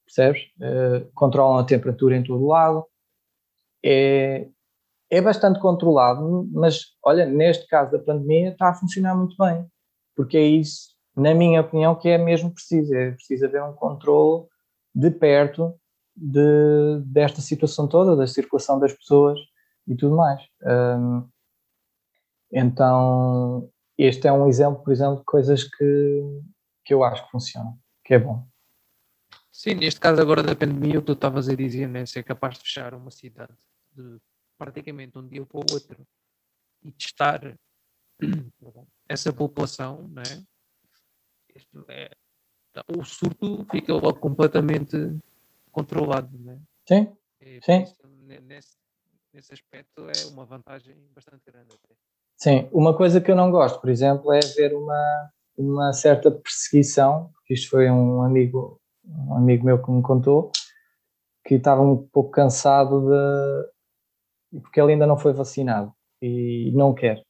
percebes? Uh, controlam a temperatura em todo o lado, é, é bastante controlado, mas olha, neste caso da pandemia está a funcionar muito bem, porque é isso, na minha opinião, que é mesmo preciso, é preciso haver um controle de perto de, desta situação toda, da circulação das pessoas e tudo mais. Um, então, este é um exemplo, por exemplo, de coisas que, que eu acho que funcionam, que é bom. Sim, neste caso agora da pandemia, o que tu estavas a dizer, né, ser capaz de fechar uma cidade de praticamente um dia para o outro e testar essa população, não é? é o surto fica logo completamente controlado, não é? Sim, e, sim. Isso, nesse, nesse aspecto é uma vantagem bastante grande. Até. Sim, uma coisa que eu não gosto, por exemplo, é ver uma, uma certa perseguição, porque isto foi um amigo, um amigo meu que me contou, que estava um pouco cansado de, porque ele ainda não foi vacinado e não quer.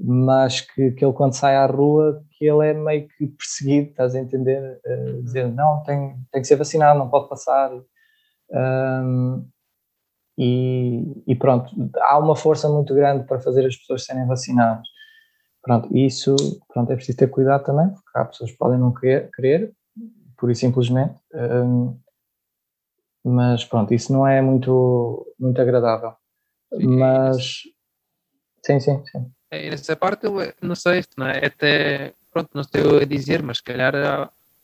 Mas que, que ele, quando sai à rua, que ele é meio que perseguido, estás a entender? Uh, dizer, não, tem, tem que ser vacinado, não pode passar. Um, e, e, pronto, há uma força muito grande para fazer as pessoas serem vacinadas. Pronto, isso pronto, é preciso ter cuidado também, porque há pessoas que podem não querer, querer por isso simplesmente. Um, mas pronto, isso não é muito, muito agradável. Mas sim, sim, sim. É, nessa parte eu não sei, não é? Até pronto, não sei a dizer, mas se calhar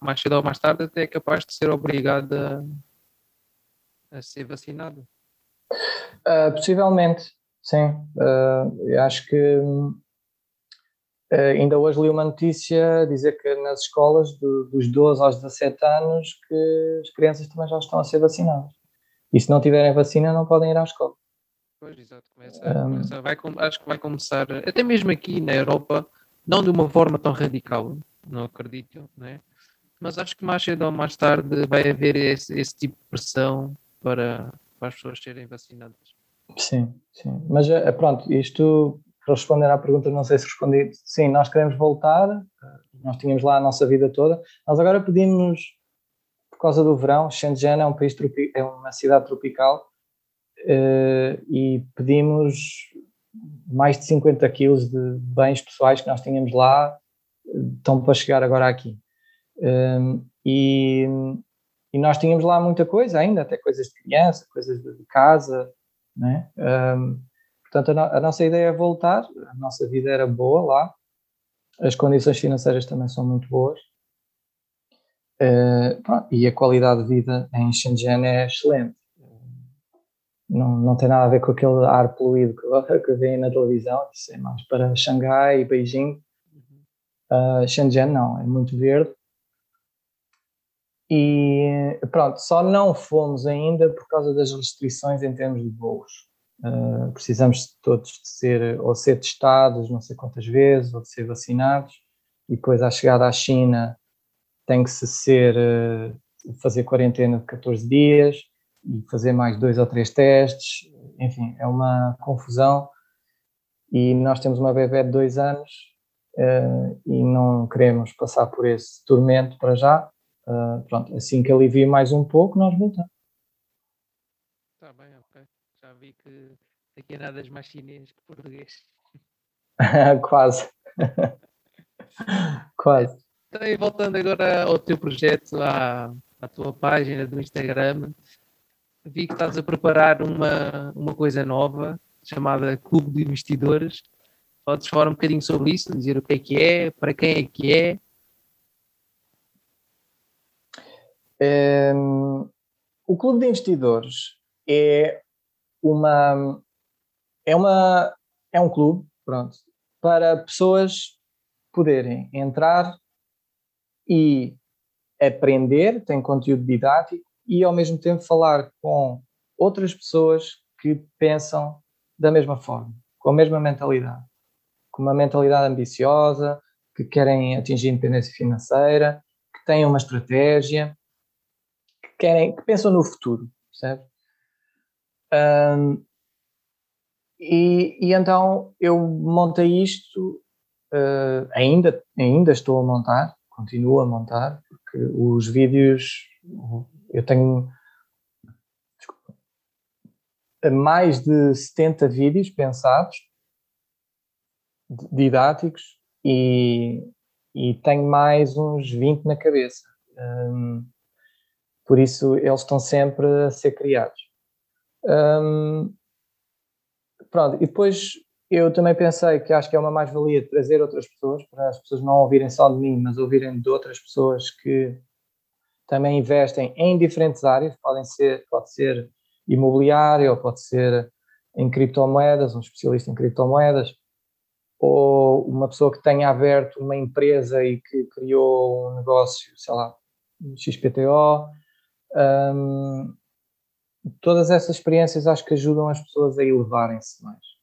mais cedo ou mais tarde até é capaz de ser obrigado a, a ser vacinado. Uh, possivelmente, sim. Uh, acho que Uh, ainda hoje li uma notícia dizer que nas escolas do, dos 12 aos 17 anos que as crianças também já estão a ser vacinadas. E se não tiverem vacina não podem ir à escola. Pois, exato. Começa, um, começa, vai, acho que vai começar, até mesmo aqui na Europa, não de uma forma tão radical, não acredito, né? mas acho que mais cedo ou mais tarde vai haver esse, esse tipo de pressão para, para as pessoas serem vacinadas. Sim, sim. Mas eh, pronto, isto para responder à pergunta, não sei se respondi. Sim, nós queremos voltar, nós tínhamos lá a nossa vida toda. Nós agora pedimos, por causa do verão, Shenzhen é um país é uma cidade tropical uh, e pedimos mais de 50 quilos de bens pessoais que nós tínhamos lá, estão para chegar agora aqui. Um, e, e, nós tínhamos lá muita coisa ainda, até coisas de criança, coisas de casa, né? Um, portanto, a, no, a, nossa ideia é voltar, a nossa vida era boa lá, as condições financeiras também são muito boas, uh, pronto, e a qualidade de vida em Shenzhen é excelente. Não, não tem nada a ver com aquele ar poluído que, que vem na televisão, isso é mais para Xangai e Beijing. Uh, Shenzhen não, é muito verde, e pronto, só não fomos ainda por causa das restrições em termos de voos. Uh, precisamos todos de ser ou ser testados não sei quantas vezes ou de ser vacinados. E depois à chegada à China tem que se ser uh, fazer quarentena de 14 dias e fazer mais dois ou três testes. Enfim, é uma confusão. E nós temos uma bebê de dois anos uh, e não queremos passar por esse tormento para já Uh, pronto, assim que alivia mais um pouco, nós voltamos. Está bem, ok. Já vi que aqui é nada mais chinês que português. Quase. Quase. Então, e voltando agora ao teu projeto, à, à tua página do Instagram, vi que estás a preparar uma, uma coisa nova chamada Clube de Investidores. Podes falar um bocadinho sobre isso, dizer o que é que é, para quem é que é Um, o Clube de Investidores é uma é uma é um clube, pronto, para pessoas poderem entrar e aprender, tem conteúdo didático e ao mesmo tempo falar com outras pessoas que pensam da mesma forma, com a mesma mentalidade, com uma mentalidade ambiciosa, que querem atingir independência financeira, que têm uma estratégia querem, que pensam no futuro, certo? Um, e, e, então eu montei isto, uh, ainda, ainda estou a montar, continuo a montar, porque os vídeos, eu tenho desculpa, mais de 70 vídeos pensados, didáticos, e, e tenho mais uns 20 na cabeça. Um, por isso, eles estão sempre a ser criados. Um, pronto, e depois eu também pensei que acho que é uma mais-valia trazer outras pessoas, para as pessoas não ouvirem só de mim, mas ouvirem de outras pessoas que também investem em diferentes áreas, podem ser, pode ser imobiliário, ou pode ser em criptomoedas, um especialista em criptomoedas, ou uma pessoa que tenha aberto uma empresa e que criou um negócio, sei lá, XPTO, um, todas essas experiências acho que ajudam as pessoas a elevarem-se mais.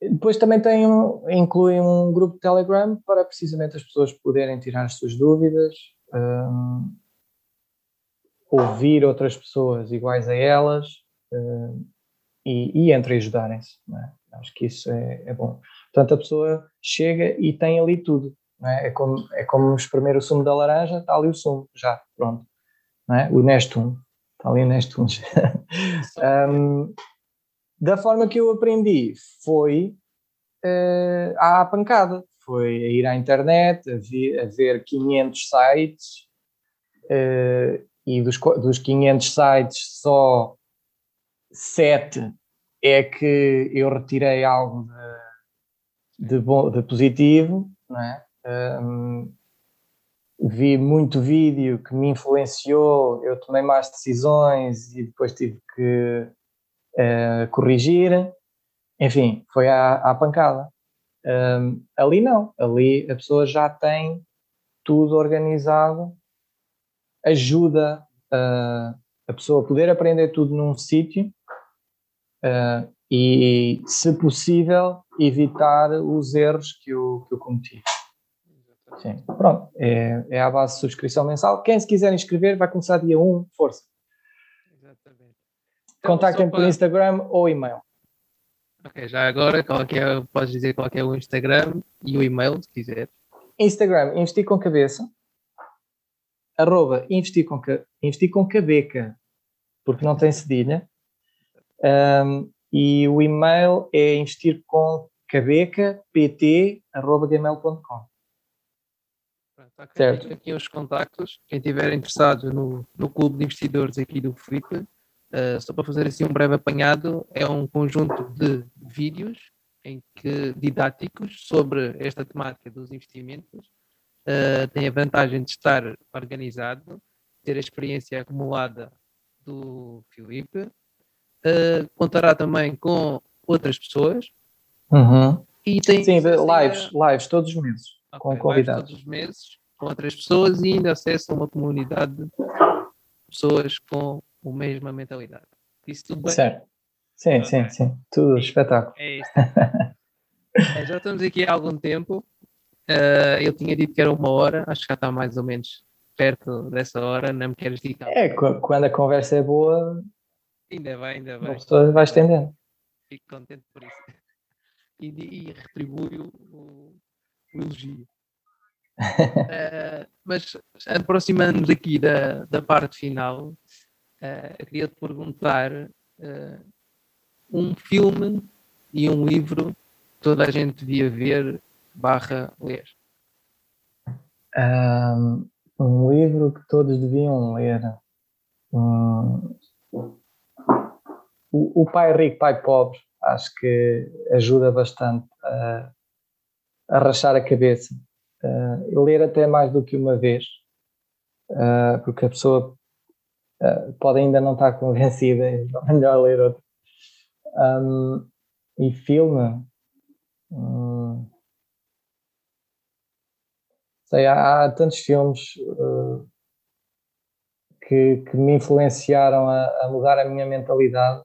Depois também tem um, inclui um grupo de Telegram para precisamente as pessoas poderem tirar as suas dúvidas, um, ouvir outras pessoas iguais a elas um, e, e entre ajudarem-se. É? Acho que isso é, é, bom. Portanto, a pessoa chega e tem ali tudo. É? é? como, é como espremer o sumo da laranja, está ali o sumo, já, pronto é? o Nestum, está ali o Nestum. um, da forma que eu aprendi foi uh, à pancada, foi a ir à internet, a, ver, a ver 500 sites uh, e dos, dos 500 sites só 7 é que eu retirei algo de, de, bom, de positivo, não é? Um, vi muito vídeo que me influenciou, eu tomei mais decisões e depois tive que uh, corrigir. Enfim, foi à, à pancada. Um, ali não, ali a pessoa já tem tudo organizado, ajuda uh, a pessoa a poder aprender tudo num sítio uh, e, se possível, evitar os erros que eu, que eu cometi. Sim, pronto, é, é à base de subscrição mensal. Quem se quiser inscrever vai começar dia 1, força. Exatamente. Então, Contactem por Instagram ou e-mail. Ok, já agora, qual é, podes dizer qual é o Instagram e o e-mail, se quiser. Instagram, investir com cabeça. Arroba, investir com, investir com cabeca, porque não tem cedilha. Um, e o e-mail é investir com cabeca, pt, arroba gmail.com. Okay. Certo. Aqui os contactos. Quem estiver interessado no, no clube de investidores aqui do Felipe, uh, só para fazer assim um breve apanhado, é um conjunto de vídeos em que, didáticos sobre esta temática dos investimentos. Uh, tem a vantagem de estar organizado, ter a experiência acumulada do Filipe, uh, contará também com outras pessoas. Uhum. E tem Sim, lives, lives todos os meses, okay, com convidados. Todos os meses, com outras pessoas e ainda acesso a uma comunidade de pessoas com a mesma mentalidade. Isso tudo bem? Certo. Sim, okay. sim, sim. Tudo e, espetáculo. É isso. é, já estamos aqui há algum tempo. Uh, eu tinha dito que era uma hora, acho que já está mais ou menos perto dessa hora, não me queres dizer. É, quando a conversa é boa. Ainda vai, ainda vai. A pessoa vai estendendo. Fico contente por isso. E, e retribui o, o, o elogio. Uh, mas aproximando-nos aqui da, da parte final, uh, queria te perguntar uh, um filme e um livro que toda a gente devia ver barra ler. Um, um livro que todos deviam ler. Um, o, o Pai Rico, Pai Pobre, acho que ajuda bastante a, a rachar a cabeça. Uh, ler até mais do que uma vez, uh, porque a pessoa uh, pode ainda não estar convencida, é melhor ler outro. Um, e filme. Hum, sei, há, há, tantos filmes que, que, me influenciaram a, a, mudar a minha mentalidade.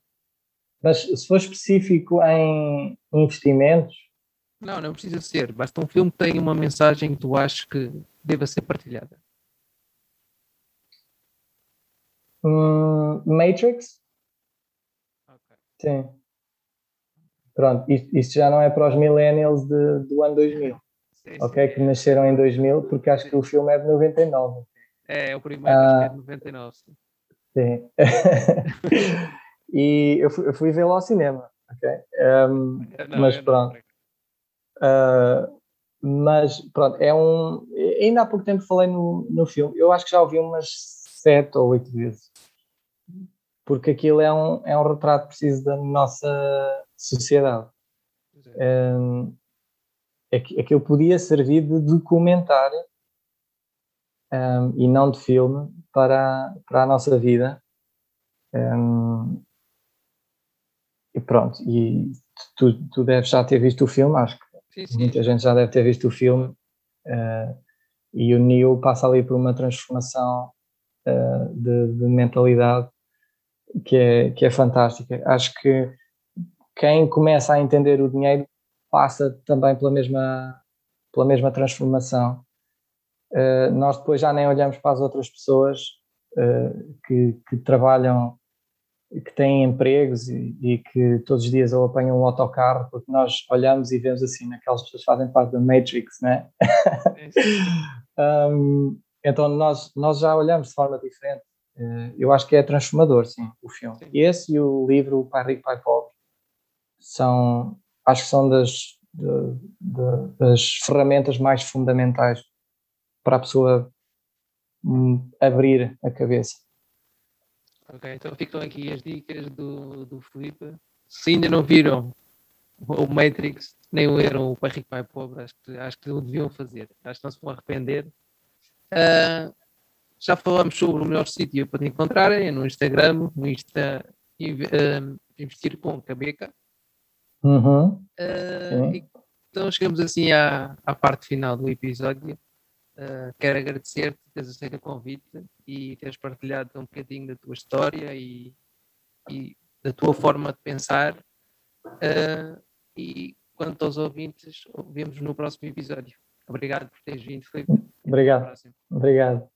Mas se for específico em investimentos. Não, não precisa ser. Basta um filme que tenha uma mensagem que tu achas que deva ser partilhada. Hum, Matrix? Sim. Pronto, isto, isto, já não é para os millennials de, do ano 2000, sim, ok? Que nasceram em 2000, porque acho que o filme é de 99. É, é o primeiro, ah, é de 99. Sim. sim. e eu fui, eu fui vê-lo ao cinema, ok? Um, não, mas pronto. Uh, mas pronto, é um. Ainda há pouco tempo falei no, no filme, eu acho que já ouvi umas sete ou oito vezes porque aquilo é um, é um retrato preciso da nossa sociedade. Um, aquilo podia servir de documentário um, e não de filme para, para a nossa vida. Um, e pronto, e tu, tu deves já ter visto o filme, acho que sim, sim. muita gente já deve ter visto o filme. Uh, e o Neil passa ali por uma transformação uh, de, de mentalidade que é, que é fantástica. Acho que quem começa a entender o dinheiro passa também pela mesma, pela mesma transformação. Uh, nós depois já nem olhamos para as outras pessoas que, que, trabalham, que têm empregos e, e, que todos os dias ou apanham um autocarro, porque nós olhamos e vemos assim, aquelas pessoas fazem parte da Matrix, né? um, então nós, nós já olhamos de forma diferente. Uh, eu acho que é transformador, sim, o filme. Sim. Esse e o livro o Pai Rico, Pai Pobre são, acho que são das, de, de, das ferramentas mais fundamentais para a pessoa hum, abrir a cabeça. Ok, então ficam aqui as dicas do, do Felipe. Se ainda não viram o Matrix, nem leram o Pai Rico, Pai Pobre, acho que, acho que o deviam fazer. Acho que não se vão arrepender. Uh, já falamos sobre o melhor sítio para te encontrarem, é no Instagram, no Insta, uh, investir com Cabeca. Uhum. Uh, então chegamos assim à, à parte final do episódio. Uh, quero agradecer-te teres aceito o convite e teres partilhado um bocadinho da tua história e, e da tua forma de pensar. Uh, e quanto aos ouvintes, vemos no próximo episódio. Obrigado por teres vindo, Felipe. Obrigado. Obrigado.